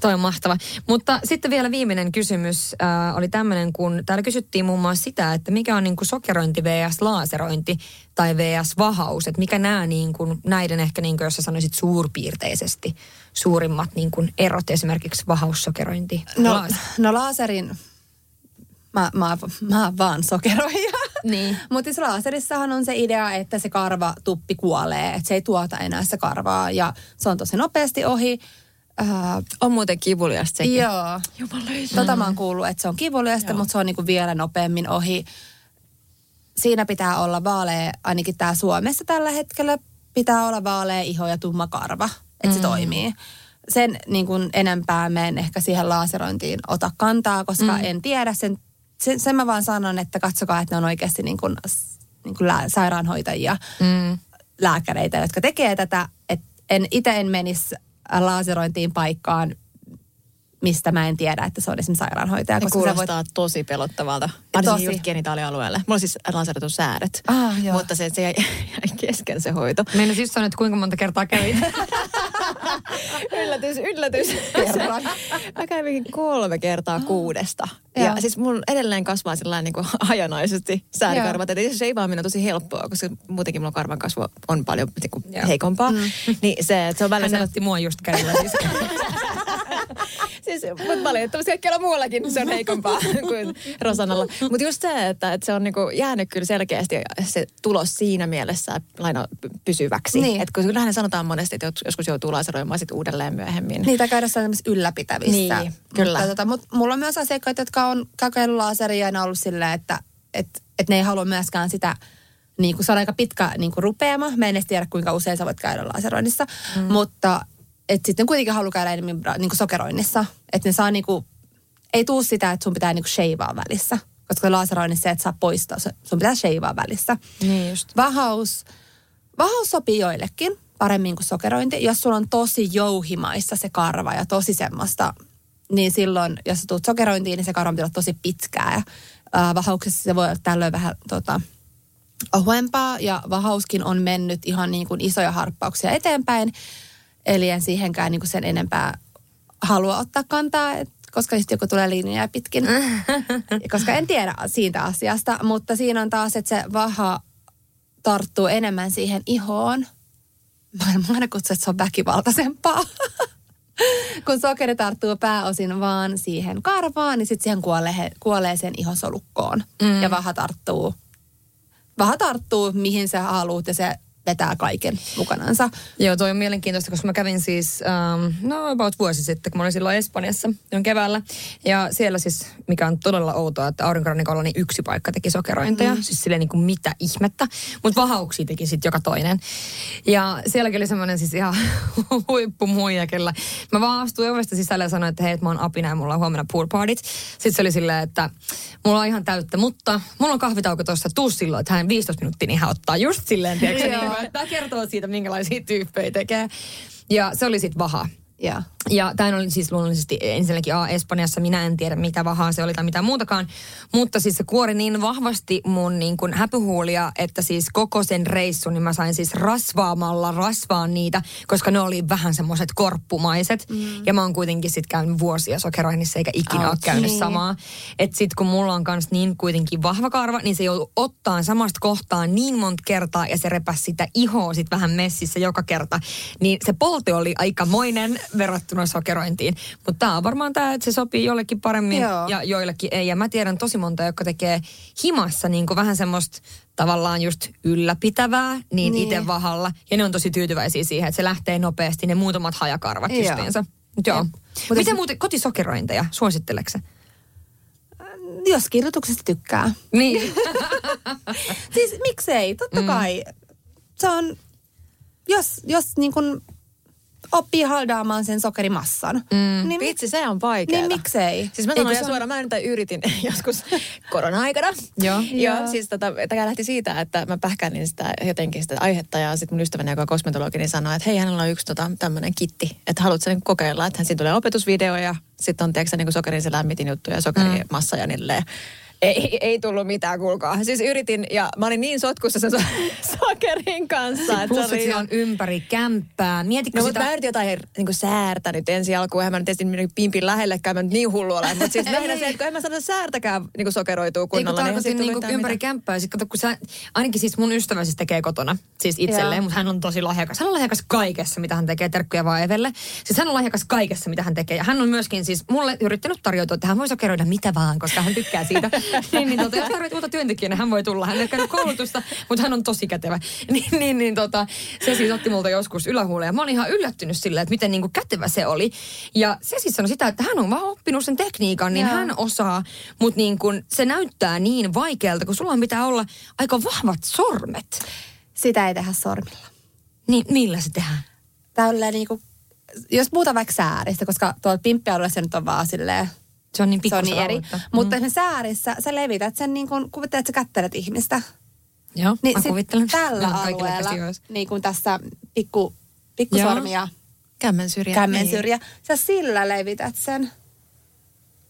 toi on mahtava. Mutta sitten vielä viimeinen kysymys äh, oli tämmöinen, kun täällä kysyttiin muun muassa sitä, että mikä on niin kuin sokerointi vs. laaserointi tai vs. vahaus. Että mikä nämä niin kuin, näiden ehkä, niin kuin, jos sä sanoisit suurpiirteisesti, suurimmat niin kuin erot esimerkiksi vahaussokerointi. No, laas- no laaserin, mä, mä, mä vaan sokeroija. *laughs* Niin. Mutta siis laaserissahan on se idea, että se karva tuppi kuolee, että se ei tuota enää sitä karvaa ja se on tosi nopeasti ohi. Äh, On muuten kivuliasta sekin. joo. Tota mä oon kuullut, että se on kivuliasta, mutta se on niinku vielä nopeammin ohi. Siinä pitää olla vaalea, ainakin tää Suomessa tällä hetkellä, pitää olla vaalea iho ja tumma karva, että se toimii. Sen niin kuin enempää mä en ehkä siihen laaserointiin ota kantaa, koska mm. en tiedä. Sen, sen, sen mä vaan sanon, että katsokaa, että ne on oikeasti niin kuin, niin kuin lää, sairaanhoitajia, mm. lääkäreitä, jotka tekee tätä. Et en, itse en menisi laaserointiin paikkaan, mistä mä en tiedä, että se on esimerkiksi sairaanhoitaja. Se koska kuulostaa voit, tosi pelottavalta. Tosi. Varsinkin just genitaalialueelle. Mulla on siis lanseerattu säädöt. Ah, joo. mutta se, se jäi, *laughs* kesken se hoito. Meidän siis on, että kuinka monta kertaa kävit. *laughs* *laughs* yllätys, yllätys. Kerran. Mä kävin kolme kertaa kuudesta. Ja Joo. siis mun edelleen kasvaa sillä niin kuin hajanaisesti säärikarvat. Eli se ei vaan on tosi helppoa, koska muutenkin mulla karvan kasvu on paljon niin heikompaa. Mm. Niin se, se on välillä Hän näytti mua just kädellä siis. *laughs* *laughs* Siis, mutta valitettavasti kaikkialla muuallakin se on heikompaa *laughs* kuin Rosannalla. Mutta just se, että, että se on niinku jäänyt kyllä selkeästi se tulos siinä mielessä laina pysyväksi. Niin. Että kun kyllähän sanotaan monesti, että joskus joutuu laseroimaan sit uudelleen myöhemmin. Niitä käydä tämmöisissä ylläpitävissä. Niin, kyllä. Mutta, tota, mut mulla on myös asiakkaita, jotka on kokeillut laseria ja ne on ollut silleen, että et, et ne ei halua myöskään sitä, niin kuin, se on aika pitkä niin kuin rupeama. Mä en edes tiedä, kuinka usein sä voit käydä laseroinnissa. Mm. Mutta et sitten kuitenkin haluaa käydä enemmän niin kuin sokeroinnissa. Että ne saa niin kuin, ei tuu sitä, että sun pitää niin kuin sheivaa välissä. Koska laseroinnissa se, että saa poistaa, se- sun pitää sheivaa välissä. niin just. Vahaus, vahaus sopii joillekin paremmin kuin sokerointi. Jos sulla on tosi jouhimaissa se karva ja tosi semmoista, niin silloin, jos sä tuut sokerointiin, niin se karva pitää olla tosi pitkää. Ja, ää, vahauksessa se voi olla tällöin vähän tota, ohuempaa ja vahauskin on mennyt ihan niin kuin isoja harppauksia eteenpäin. Eli en siihenkään niin kuin sen enempää halua ottaa kantaa, et, koska sitten joku tulee linjoja pitkin. *laughs* koska en tiedä siitä asiasta, mutta siinä on taas, että se vaha tarttuu enemmän siihen ihoon. Mä en- aina kutsu, että se on väkivaltaisempaa. *laughs* Kun sokeri tarttuu pääosin vaan siihen karvaan, niin sitten siihen kuolee, kuolee sen ihosolukkoon. Mm. Ja vaha tarttuu, vaha tarttuu mihin sä haluut ja se vetää kaiken mukanansa. Joo, toi on mielenkiintoista, koska mä kävin siis, um, no about vuosi sitten, kun mä olin silloin Espanjassa on keväällä. Ja siellä siis, mikä on todella outoa, että aurinkorannikolla niin yksi paikka teki sokerointeja. Mm. Siis silleen niin kuin mitä ihmettä. Mutta vahauksia teki sitten joka toinen. Ja sielläkin oli semmoinen siis ihan *laughs* huippumuija, kellä mä vaan astuin ovesta sisälle ja sanoin, että hei, että mä oon apina ja mulla on huomenna pool partit. Sitten se oli silleen, että mulla on ihan täyttä, mutta mulla on kahvitauko tuossa, tuu silloin, että hän 15 minuuttia, niin hän ottaa just silleen, tiedätkö, tämä kertoo siitä, minkälaisia tyyppejä tekee. Ja se oli sitten vaha. Joo. Ja tämä oli siis luonnollisesti ensinnäkin A, Espanjassa, minä en tiedä mitä vahaa se oli tai mitä muutakaan. Mutta siis se kuori niin vahvasti mun niin kuin häpyhuulia, että siis koko sen reissun niin mä sain siis rasvaamalla rasvaa niitä, koska ne oli vähän semmoiset korppumaiset. Mm. Ja mä oon kuitenkin sit käynyt vuosia sokeroinnissa eikä ikinä ole käynyt samaa. Että sit kun mulla on kans niin kuitenkin vahva karva, niin se joutuu ottaa samasta kohtaa niin monta kertaa ja se repäsi sitä ihoa sit vähän messissä joka kerta. Niin se polte oli aikamoinen verrattuna sokerointiin. Mutta tämä on varmaan tämä, että se sopii jollekin paremmin Joo. ja joillekin ei. Ja mä tiedän tosi monta, jotka tekee himassa niin kuin vähän semmoista tavallaan just ylläpitävää, niin, Niin. itse vahalla. Ja ne on tosi tyytyväisiä siihen, että se lähtee nopeasti, ne muutamat hajakarvat Joo. justiinsa. Joo. Jep. Mut Miten muuten kotisokerointeja, suositteleksä? Jos kirjoituksesta tykkää. Niin. *laughs* Siis miksei, totta mm. kai. Se on, jos, jos niin kun oppii haldaamaan sen sokerimassan, mm. niin, Vitsi, se on vaikeaa. niin miksei? Siis mä sanon se ihan suoraan, mä nyt yritin *laughs* joskus korona-aikana. Joo. Joo, siis tota, tämä lähti siitä, että mä pähkäilin sitä jotenkin sitä aihetta ja sitten mun ystäväni, joka on kosmetologi, niin sanoi, että hei, hänellä on yksi tota, tämmöinen kitti, että haluatko niin kokeilla, että hän siinä tulee opetusvideo ja sitten on tiedätkö, niin sokerin se lämmitin juttu ja sokerimassa mm. ja niilleen. Ei, ei tullut mitään, kuulkaa. Siis yritin ja mä olin niin sotkussa sen so- *laughs* sokerin kanssa. Että Plus, se oli on ympäri kämppää. Mietitkö No, sitä? mä yritin jotain niin kuin säärtä nyt ensi alkuun. Eihän mä nyt ensin pimpin lähellekään, mä nyt niin hullu olen. Mutta siis *laughs* lähinnä se, että kun en mä saada säärtäkään niin kuin sokeroituu Ei kun kunnolla. eihän tarkoitin niinku tule ympäri mitään. kämppää. Sitten kato, kun sä, ainakin siis mun ystävä siis tekee kotona, siis itselleen, mutta hän on tosi lahjakas. Hän on lahjakas kaikessa, mitä hän tekee, terkkuja vaan Evelle. Siis hän on lahjakas kaikessa, mitä hän tekee. Ja hän on myöskin siis mulle yrittänyt tarjoutua, että hän voi sokeroida mitä vaan, koska hän tykkää siitä. *laughs* *laughs* niin, niin tota, jos tarvitset uutta työntekijänä, hän voi tulla. Hän ei käynyt koulutusta, mutta hän on tosi kätevä. *laughs* niin, niin, niin tota, se siis otti multa joskus ylähuuleen. Ja mä olin ihan yllättynyt sillä, että miten niinku kätevä se oli. Ja se siis sanoi sitä, että hän on vaan oppinut sen tekniikan, niin Joo. hän osaa, mutta niin kun se näyttää niin vaikealta, kun sulla pitää olla aika vahvat sormet. Sitä ei tehdä sormilla. Niin millä se tehdään? Tälleen niinku, jos puhutaan vaikka sääristä, koska tuolla pimppialueella se nyt on vaan silleen, Se on niin se on niin eri. aluetta. Mutta mm. säärissä sä levität sen niin kuin, kuvittelet, että sä kättelet ihmistä. Joo, Niin mä kuvittelen. tällä alueella, niin kuin tässä pikku, pikkusormia, Kämmen syrjä. kämmen Niin. syrjä, sä sillä levität sen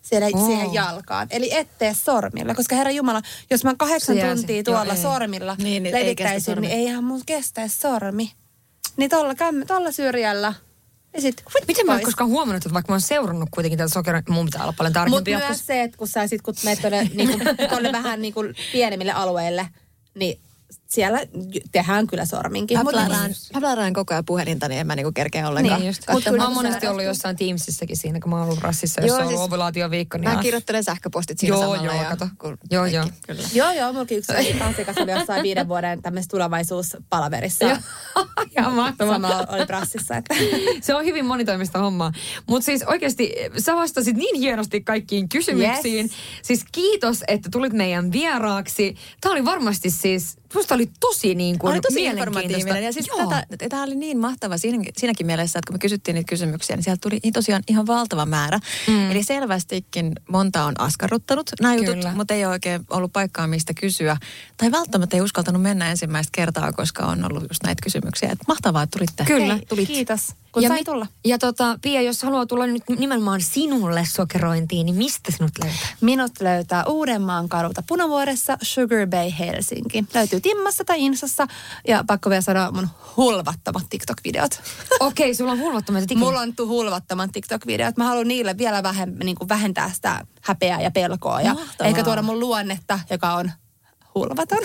siellä, Oo. siihen jalkaan. Eli ettee sormilla, koska herra Jumala, jos mä kahdeksan se- tuntia joo, tuolla ei. sormilla Niin, niin, ei levittäisin, sormi. niin eihän mun kestäisi sormi. Niin tuolla, tuolla syrjällä, ja sit Miten mä en pois. koskaan huomannut, että vaikka mä oon seurannut kuitenkin tätä sokeroa, mun pitää olla paljon Mutta tarkempi myös se, että kun sä sit kun menet tuonne niinku, *laughs* vähän niinku pienemmille alueille, niin siellä tehdään kyllä sorminkin. Mä Mut plaraan, niin- mä koko ajan puhelinta, niin en mä niinku kerkeä ollenkaan. Niin just. Mut Mutta mä oon monesti ollut jossain Teamsissäkin siinä, kun mä oon ollut rassissa, Joo, jossa on ollut siis ovulaatioviikko. Niin Mä ah. kirjoittelen sähköpostit siinä Joo, samalla. joo, ja, kato. kun Joo, joo. Kyllä. Joo, joo, mulki yksi asiakas oli jossain viiden vuoden tämmöisessä tulevaisuuspalaverissa. Ihan *laughs* mahtavaa. Samalla oli brassissa. Että. *laughs* Se on hyvin monitoimista hommaa. Mutta siis oikeasti sä vastasit niin hienosti kaikkiin kysymyksiin. Yes. Siis kiitos, että tulit meidän vieraaksi. Tämä oli varmasti siis, musta oli tosi niin kuin Oli tosi informatiivinen ja siis tätä, tämä oli niin mahtava siinäkin, siinäkin mielessä, että kun me kysyttiin niitä kysymyksiä, niin sieltä tuli tosiaan ihan valtava määrä. Mm. Eli selvästikin monta on askarruttanut nämä jutut, Kyllä. mutta ei ole oikein ollut paikkaa mistä kysyä. Tai välttämättä ei uskaltanut mennä ensimmäistä kertaa, koska on ollut just näitä kysymyksiä. Et mahtavaa, että tulitte. Kyllä. Hei, tulit. Kiitos, kun ja sain mi- tulla. Ja tota, Pia, jos haluaa tulla nyt nimenomaan sinulle sokerointiin, niin mistä sinut löytää? Minut löytää Uudenmaan kadulta Punavuoressa Sugar Bay Helsinki. Löytyy Timmassa tai Insassa ja pakko vielä sanoa mun hulvattomat TikTok-videot. *laughs* Okei, sulla on hulvattomia tiki. Mulla on hulvattomat TikTok-videot. Mä haluan niille vielä vähem, niin vähentää sitä häpeää ja pelkoa. Ja Mahtavaa. ehkä tuoda mun luonnetta, joka on hulvaton.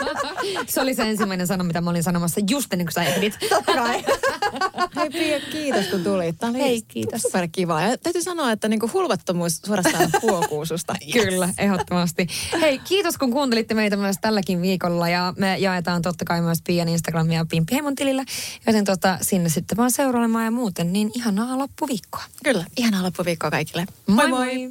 *laughs* Se oli se ensimmäinen sana, mitä mä olin sanomassa just ennen kuin sä ehdit. Totta kai. *laughs* Hei Pia, kiitos kun tulit. Tämä oli Hei, kiitos. superkivaa. Ja täytyy sanoa, että niinku hulvattomuus suorastaan *laughs* huokuu susta. Kyllä, ehdottomasti. Hei, kiitos kun kuuntelitte meitä myös tälläkin viikolla ja me jaetaan totta kai myös Pian Instagramia ja Pimpi Heimon tilillä, joten tota, sinne sitten vaan seurailemaan ja muuten niin ihanaa loppuviikkoa. Kyllä, ihanaa loppuviikkoa kaikille. moi! moi.